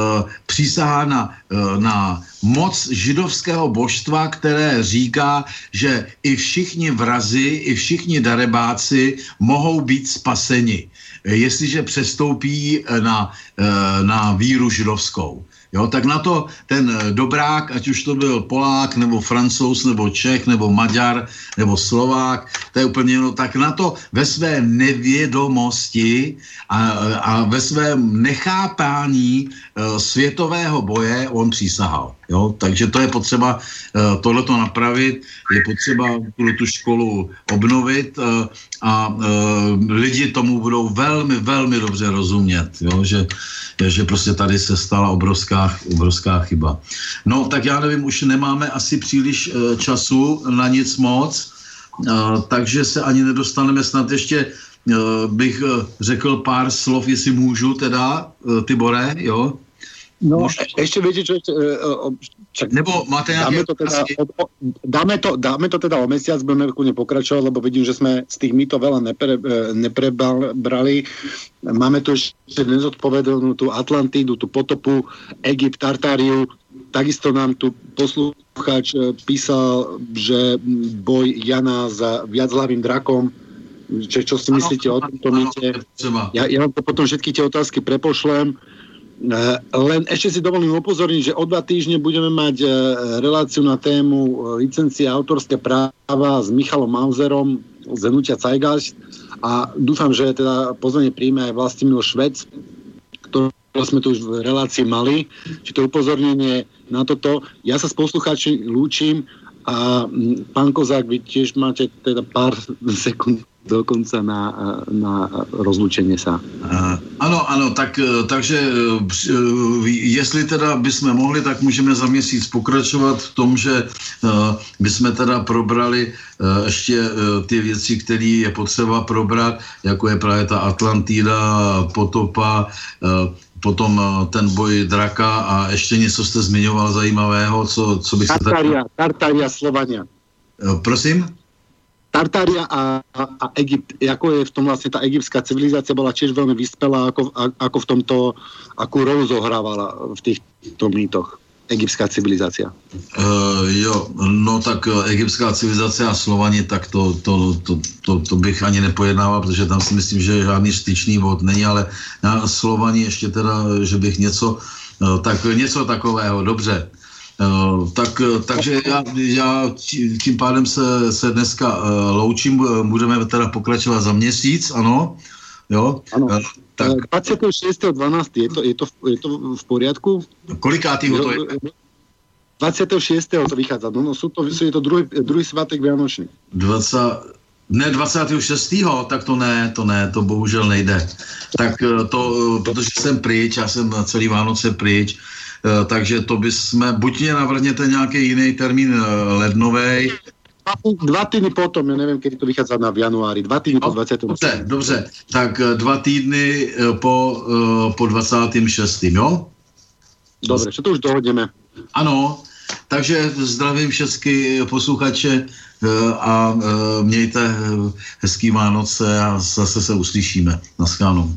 Speaker 2: přísahá na, uh, na moc židovského božstva, které říká, že i všichni vrazi, i všichni darebáci mohou být spaseni, jestliže přestoupí na, uh, na víru židovskou. Jo, tak na to ten eh, dobrák, ať už to byl Polák, nebo Francouz, nebo Čech, nebo Maďar, nebo Slovák, to je úplně jedno, tak na to ve své nevědomosti a, a ve svém nechápání uh, světového boje on přísahal. Jo? Takže to je potřeba uh, tohleto napravit, je potřeba tu školu obnovit a uh, lidi tomu budou velmi, velmi dobře rozumět, jo? Že, že prostě tady se stala obrovská, obrovská chyba. No, tak já nevím, už nemáme asi příliš uh, času na nic moc, uh, takže se ani nedostaneme snad ještě bych řekl pár slov, jestli můžu teda, Tibore, jo?
Speaker 1: No, Môžete... ešte viete, čo... Ešte,
Speaker 2: čak, Nebo máte
Speaker 1: dáme to, teda, o, dáme, to, dáme to teda o mesiac, budeme kľudne pokračovať, lebo vidím, že sme z tých mýtov veľa nepre, e, neprebrali. Máme tu ešte nezodpovedanú tú Atlantídu, tú potopu, Egypt, Tartáriu. Takisto nám tu poslucháč e, písal, že boj Jana za viachlavým drakom čo, čo si myslíte ano, o tomto mýte? Ja, ja vám to potom všetky tie otázky prepošlem. Eh, len ešte si dovolím upozorniť, že o dva týždne budeme mať eh, reláciu na tému eh, licencie autorské práva s Michalom Mauserom z Hnutia Zeitgeist a dúfam, že teda pozvanie príjme aj Vlastimil Švec, ktorý sme tu už v relácii mali. Či to upozornenie na toto. Ja sa s poslucháči lúčim A pán Kozák, vy tiež máte teda pár <laughs> sekúnd dokonca na, na rozlučenie sa.
Speaker 2: Ano, ano, tak, takže jestli teda bychom mohli, tak můžeme za měsíc pokračovat v tom, že bychom teda probrali ještě ty věci, které je potřeba probrat, jako je právě ta Atlantida, potopa, potom ten boj draka a ještě něco jste zmiňoval zajímavého, co, co bych
Speaker 1: se... Tartaria, Tartaria Slovania.
Speaker 2: Prosím?
Speaker 1: Tartária a, a, a Egypt, ako je v tom vlastne tá egyptská civilizácia bola tiež veľmi vyspelá, ako, a, ako v tomto, akú rolu zohrávala v týchto mýtoch egyptská civilizácia?
Speaker 2: Uh, jo, no tak uh, egyptská civilizace a Slovani, tak to, to, to, to, to bych ani nepojednával, protože tam si myslím, že žádný styčný bod není, ale na Slovani ještě teda, že bych něco, uh, tak něco takového, dobře. Uh, tak, takže já, já tím pádem se, se dneska uh, loučím, budeme teda pokračovat za měsíc, ano. Jo?
Speaker 1: Ano. Tak. 26.12. Je to, je, to, je to v poriadku?
Speaker 2: Kolikátýho to je?
Speaker 1: 26. to vychádza. No, no sú to, sú, je to druhý, druhý svátek Vianočný.
Speaker 2: 20, ne, 26. tak to ne, to ne, to bohužel nejde. Tak to, protože jsem pryč, já jsem celý Vánoce pryč, Eh, takže to bychom, buď mě navrhněte nějaký jiný termín eh, lednový,
Speaker 1: dva týdny potom, já nevím, kdy to vychází na v januári, dva týdny no, po 20.
Speaker 2: Dobře, dobře, tak eh, dva týdny po, po 26. jo?
Speaker 1: Dobře, co to už dohodneme.
Speaker 2: Ano, takže zdravím všechny posluchače a mějte hezký Vánoce a zase se uslyšíme. Naschánu.